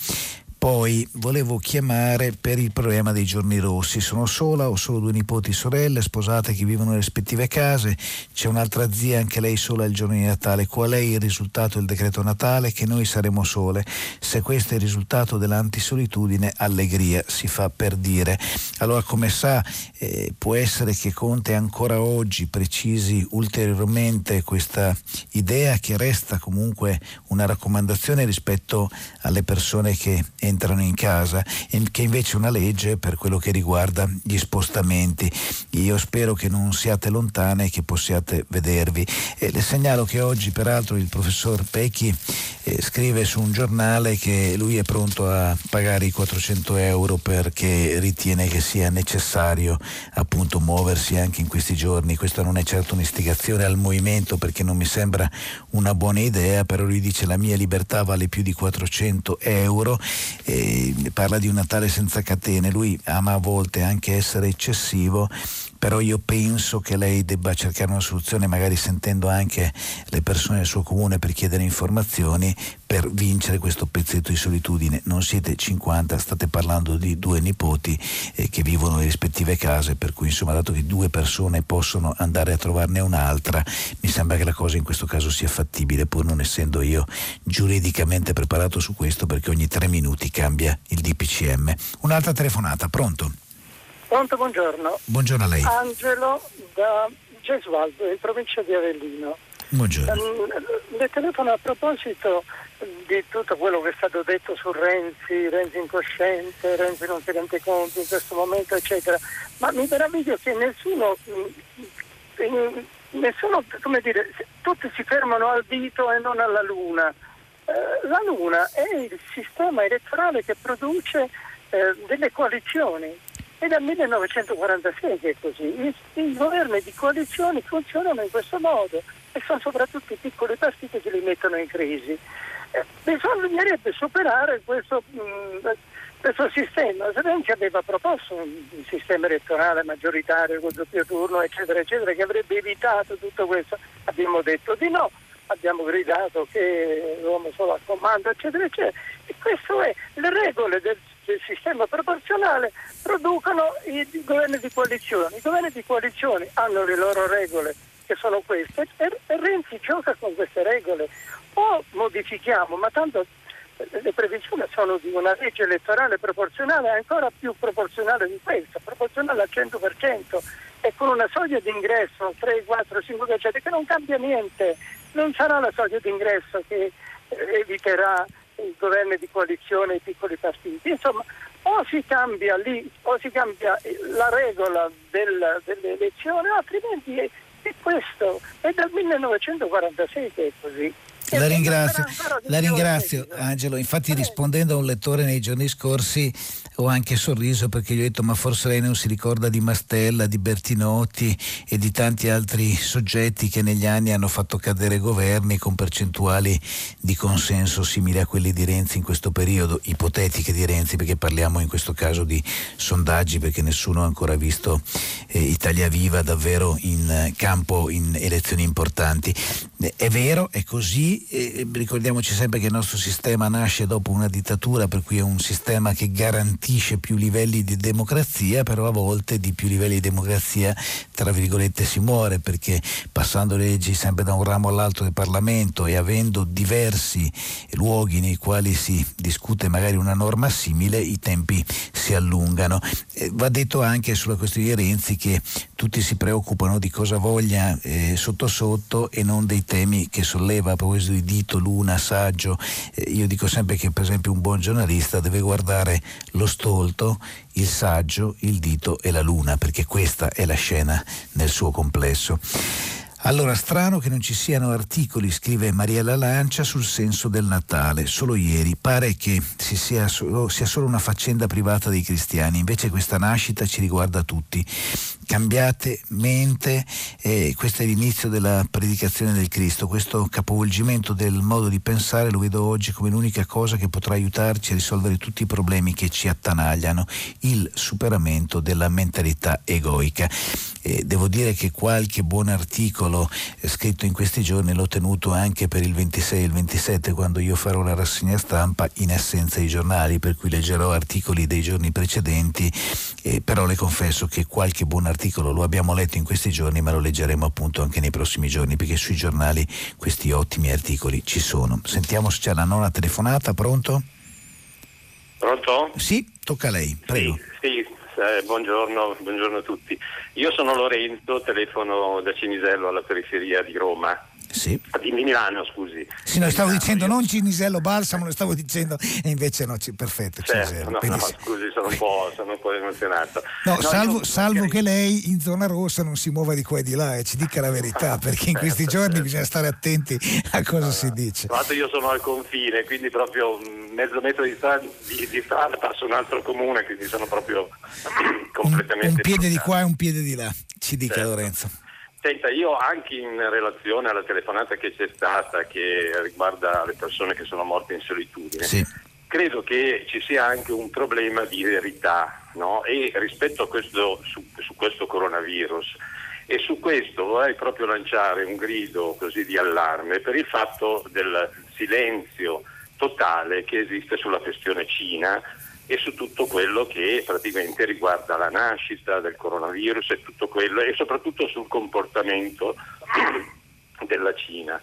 Poi volevo chiamare per il problema dei giorni rossi. Sono sola, ho solo due nipoti sorelle sposate che vivono nelle rispettive case, c'è un'altra zia, anche lei sola il giorno di Natale. Qual è il risultato del decreto Natale? Che noi saremo sole. Se questo è il risultato dell'antisolitudine, allegria si fa per dire. Allora, come sa, eh, può essere che Conte ancora oggi precisi ulteriormente questa idea che resta comunque una raccomandazione rispetto alle persone che entrano in casa che invece una legge per quello che riguarda gli spostamenti. Io spero che non siate lontane e che possiate vedervi. E le segnalo che oggi peraltro il professor Pecchi eh, scrive su un giornale che lui è pronto a pagare i 400 euro perché ritiene che sia necessario appunto muoversi anche in questi giorni. Questa non è certo un'istigazione al movimento perché non mi sembra una buona idea, però lui dice la mia libertà vale più di 400 euro, e parla di un Natale senza catene, lui ama a volte anche essere eccessivo però io penso che lei debba cercare una soluzione magari sentendo anche le persone del suo comune per chiedere informazioni per vincere questo pezzetto di solitudine. Non siete 50, state parlando di due nipoti eh, che vivono nelle rispettive case, per cui insomma dato che due persone possono andare a trovarne un'altra, mi sembra che la cosa in questo caso sia fattibile, pur non essendo io giuridicamente preparato su questo perché ogni tre minuti cambia il DPCM. Un'altra telefonata, pronto? Pronto, buongiorno. Buongiorno a lei. Angelo da Gesualdo, in provincia di Avellino. Buongiorno. Um, le telefono a proposito di tutto quello che è stato detto su Renzi, Renzi incosciente, Renzi non si rende conto in questo momento, eccetera. Ma mi meraviglio che nessuno, nessuno come dire, tutti si fermano al dito e non alla Luna. Eh, la Luna è il sistema elettorale che produce eh, delle coalizioni è dal 1946 che è così. I, I, governi di coalizioni funzionano in questo modo e sono soprattutto i piccoli partiti che li mettono in crisi. Eh, bisognerebbe superare questo, mh, mm, questo sistema. Renzi aveva proposto un, sistema elettorale maggioritario con doppio turno, eccetera, eccetera, che avrebbe evitato tutto questo. Abbiamo detto di no abbiamo gridato che l'uomo solo al comando, eccetera, eccetera. E queste è le regole del del sistema proporzionale producono i governi di coalizione. I governi di coalizione hanno le loro regole che sono queste e, Renzi gioca con queste regole. O modifichiamo, ma tanto le previsioni sono di una legge elettorale proporzionale ancora più proporzionale di questa, proporzionale al 100% e con una soglia di ingresso 3, 4, 5% che non cambia niente, non sarà la soglia di ingresso che eviterà i governi di coalizione i piccoli partiti. Insomma, o si cambia lì, o si cambia la regola del, delle elezioni, altrimenti è, è questo. È dal 1946 che è così. La ringrazio, la ringrazio Angelo, infatti rispondendo a un lettore nei giorni scorsi ho anche sorriso perché gli ho detto ma forse lei non si ricorda di Mastella, di Bertinotti e di tanti altri soggetti che negli anni hanno fatto cadere governi con percentuali di consenso simili a quelli di Renzi in questo periodo, ipotetiche di Renzi perché parliamo in questo caso di sondaggi perché nessuno ha ancora visto eh, Italia Viva davvero in campo in elezioni importanti. È vero, è così, e ricordiamoci sempre che il nostro sistema nasce dopo una dittatura, per cui è un sistema che garantisce più livelli di democrazia, però a volte di più livelli di democrazia, tra virgolette, si muore, perché passando le leggi sempre da un ramo all'altro del Parlamento e avendo diversi luoghi nei quali si discute magari una norma simile, i tempi si allungano. Eh, va detto anche sulla questione di Renzi che tutti si preoccupano di cosa voglia eh, sotto sotto e non dei temi che solleva. A proposito di dito, luna, saggio, eh, io dico sempre che per esempio un buon giornalista deve guardare lo stolto, il saggio, il dito e la luna, perché questa è la scena nel suo complesso. Allora, strano che non ci siano articoli, scrive Mariella Lancia, sul senso del Natale. Solo ieri. Pare che sia solo, sia solo una faccenda privata dei cristiani, invece questa nascita ci riguarda tutti. Cambiate mente, eh, questo è l'inizio della predicazione del Cristo, questo capovolgimento del modo di pensare lo vedo oggi come l'unica cosa che potrà aiutarci a risolvere tutti i problemi che ci attanagliano, il superamento della mentalità egoica. Eh, devo dire che qualche buon articolo articolo eh, scritto in questi giorni, l'ho tenuto anche per il 26 e il 27 quando io farò la rassegna stampa in assenza dei giornali, per cui leggerò articoli dei giorni precedenti, eh, però le confesso che qualche buon articolo lo abbiamo letto in questi giorni, ma lo leggeremo appunto anche nei prossimi giorni, perché sui giornali questi ottimi articoli ci sono. Sentiamo se c'è la nona telefonata, pronto? Pronto? Sì, tocca a lei, prego. Sì, sì eh, buongiorno, buongiorno a tutti. Io sono Lorenzo, telefono da Cinisello alla periferia di Roma. Sì. Di Milano, scusi. Sì, no, stavo Milano, dicendo io... non Cinisello Balsamo, lo stavo dicendo, e invece no, perfetto. Certo, no, no, scusi, sono un, po', sono un po', emozionato. No, salvo, io, salvo che lei in zona rossa non si muova di qua e di là e ci dica la verità, perché in questi certo, giorni certo. bisogna stare attenti a cosa si dice. Tra l'altro io sono al confine, quindi proprio mezzo metro di strada, di, di strada passo un altro comune, quindi sono proprio completamente... Un, un piede di qua e un piede di là, ci dica certo. Lorenzo. Senta, io anche in relazione alla telefonata che c'è stata, che riguarda le persone che sono morte in solitudine, sì. credo che ci sia anche un problema di verità no? e rispetto a questo, su, su, questo coronavirus. E su questo vorrei proprio lanciare un grido così di allarme per il fatto del silenzio totale che esiste sulla questione Cina e su tutto quello che praticamente riguarda la nascita del coronavirus e tutto quello e soprattutto sul comportamento della Cina.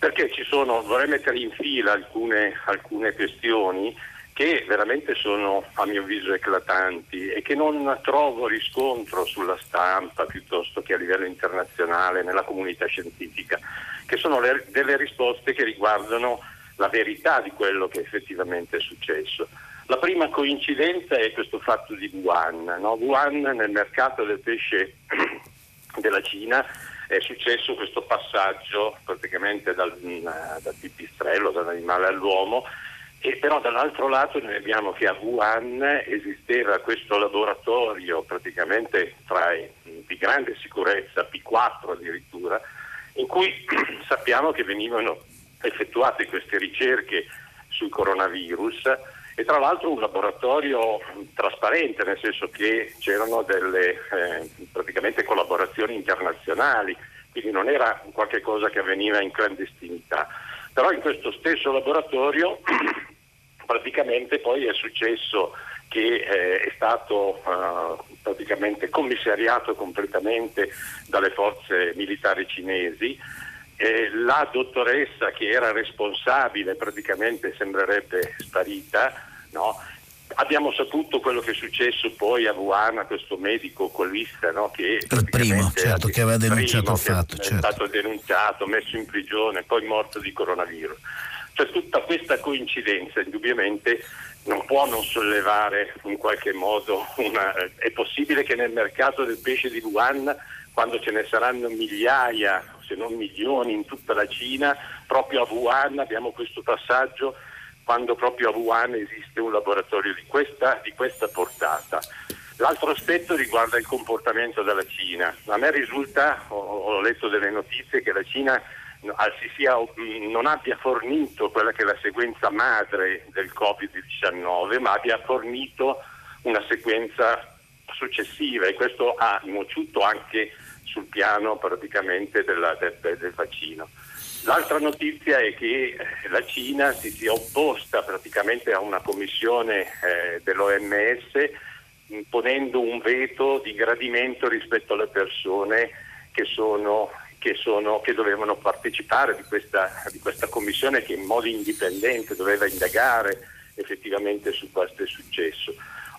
Perché ci sono, vorrei mettere in fila alcune, alcune questioni che veramente sono a mio avviso eclatanti e che non trovo riscontro sulla stampa piuttosto che a livello internazionale, nella comunità scientifica, che sono le, delle risposte che riguardano la verità di quello che effettivamente è successo. La prima coincidenza è questo fatto di Wuhan. No? Wuhan nel mercato del pesce della Cina è successo questo passaggio praticamente dal, dal pipistrello, dall'animale all'uomo, e però dall'altro lato noi abbiamo che a Wuhan esisteva questo laboratorio praticamente tra, di grande sicurezza, P4 addirittura, in cui sappiamo che venivano effettuate queste ricerche sul coronavirus e tra l'altro un laboratorio trasparente, nel senso che c'erano delle eh, collaborazioni internazionali, quindi non era qualcosa che avveniva in clandestinità. Però in questo stesso laboratorio praticamente poi è successo che eh, è stato eh, praticamente commissariato completamente dalle forze militari cinesi eh, la dottoressa che era responsabile praticamente sembrerebbe sparita, no? Abbiamo saputo quello che è successo poi a Wuhan a questo medico oculista no? che il primo, certo, che aveva denunciato il fatto. È certo. stato denunciato, messo in prigione, poi morto di coronavirus. Cioè tutta questa coincidenza indubbiamente non può non sollevare in qualche modo una... È possibile che nel mercato del pesce di Wuhan, quando ce ne saranno migliaia se non milioni in tutta la Cina, proprio a Wuhan abbiamo questo passaggio quando proprio a Wuhan esiste un laboratorio di questa, di questa portata. L'altro aspetto riguarda il comportamento della Cina. A me risulta, ho, ho letto delle notizie, che la Cina si sia, non abbia fornito quella che è la sequenza madre del Covid-19, ma abbia fornito una sequenza successiva e questo ha nociuto anche sul piano praticamente della, del, del vaccino. L'altra notizia è che eh, la Cina si sia opposta praticamente a una commissione eh, dell'OMS ponendo un veto di gradimento rispetto alle persone che, sono, che, sono, che dovevano partecipare di questa, di questa commissione che in modo indipendente doveva indagare effettivamente su questo è successo.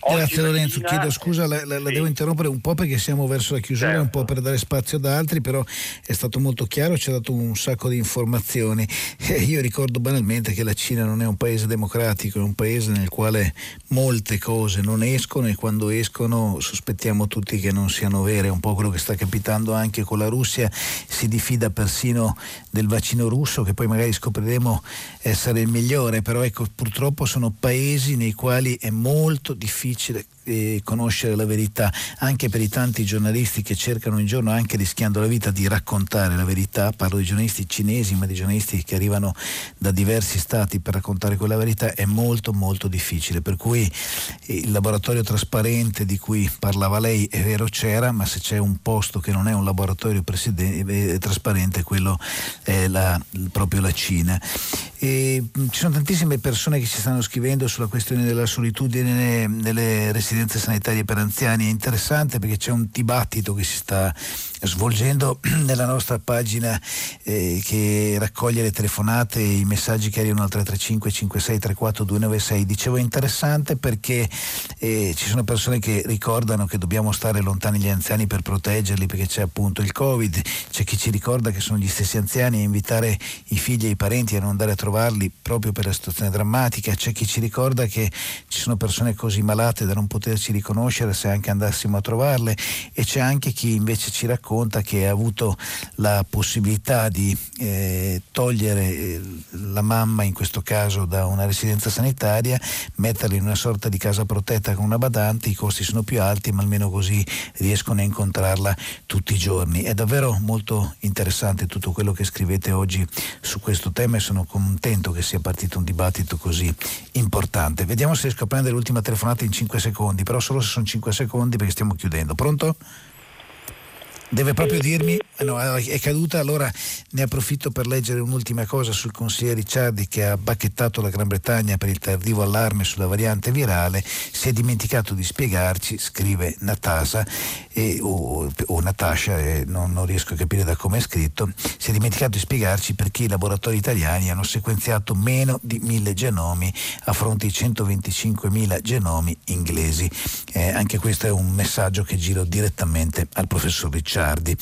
Grazie Lorenzo, Cina... chiedo scusa, la, la, la sì. devo interrompere un po' perché siamo verso la chiusura, certo. un po' per dare spazio ad altri, però è stato molto chiaro, ci ha dato un sacco di informazioni. Eh, io ricordo banalmente che la Cina non è un paese democratico, è un paese nel quale molte cose non escono e quando escono sospettiamo tutti che non siano vere, è un po' quello che sta capitando anche con la Russia, si diffida persino del vaccino russo che poi magari scopriremo essere il migliore, però ecco purtroppo sono paesi nei quali è molto difficile difficile eh, conoscere la verità, anche per i tanti giornalisti che cercano un giorno, anche rischiando la vita, di raccontare la verità. Parlo di giornalisti cinesi, ma di giornalisti che arrivano da diversi stati per raccontare quella verità, è molto molto difficile. Per cui eh, il laboratorio trasparente di cui parlava lei è vero c'era, ma se c'è un posto che non è un laboratorio eh, trasparente, quello è la, proprio la Cina. E mm, ci sono tantissime persone che ci stanno scrivendo sulla questione della solitudine nelle residenze sanitarie per anziani. È interessante perché c'è un dibattito che si sta svolgendo nella nostra pagina eh, che raccoglie le telefonate e i messaggi che arrivano al 335 5634 296. Dicevo interessante perché eh, ci sono persone che ricordano che dobbiamo stare lontani gli anziani per proteggerli perché c'è appunto il Covid, c'è chi ci ricorda che sono gli stessi anziani a invitare i figli e i parenti a non andare a trovarli proprio per la situazione drammatica, c'è chi ci ricorda che ci sono persone così malate da non poterci riconoscere se anche andassimo a trovarle. E c'è anche chi invece ci racconta racconta che ha avuto la possibilità di eh, togliere eh, la mamma, in questo caso da una residenza sanitaria, metterla in una sorta di casa protetta con una badante, i costi sono più alti, ma almeno così riescono a incontrarla tutti i giorni. È davvero molto interessante tutto quello che scrivete oggi su questo tema e sono contento che sia partito un dibattito così importante. Vediamo se riesco a prendere l'ultima telefonata in 5 secondi, però solo se sono 5 secondi perché stiamo chiudendo. Pronto? Deve proprio dirmi, no, è caduta, allora ne approfitto per leggere un'ultima cosa sul consigliere Ricciardi che ha bacchettato la Gran Bretagna per il tardivo allarme sulla variante virale, si è dimenticato di spiegarci, scrive Natasa e, o, o, Natasha, eh, non, non, riesco a capire da come è scritto, si è dimenticato di spiegarci perché i laboratori italiani hanno sequenziato meno di mille genomi a fronte di 125.000 genomi inglesi. Eh, anche questo è un messaggio che giro direttamente al professor Ricciardi tardi.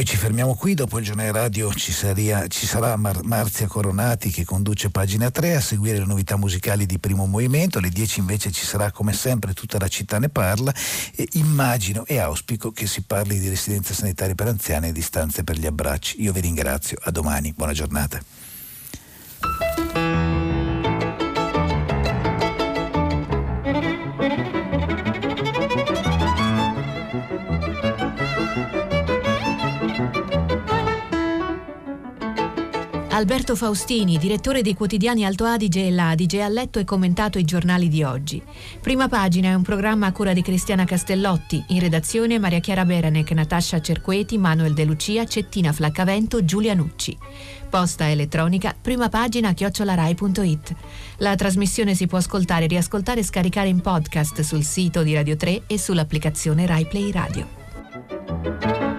Noi ci fermiamo qui, dopo il giornale radio ci, saria, ci sarà Mar- Marzia Coronati che conduce pagina 3 a seguire le novità musicali di primo movimento, alle 10 invece ci sarà come sempre tutta la città ne parla e immagino e auspico che si parli di residenze sanitarie per anziani e di stanze per gli abbracci. Io vi ringrazio, a domani, buona giornata. Alberto Faustini, direttore dei quotidiani Alto Adige e l'Adige, ha letto e commentato i giornali di oggi. Prima pagina è un programma a cura di Cristiana Castellotti, in redazione Maria Chiara Berenec, Natascia Cerqueti, Manuel De Lucia, Cettina Flaccavento, Giulia Nucci. Posta elettronica, prima pagina chiocciolarai.it. La trasmissione si può ascoltare, riascoltare e scaricare in podcast sul sito di Radio 3 e sull'applicazione Rai Play Radio.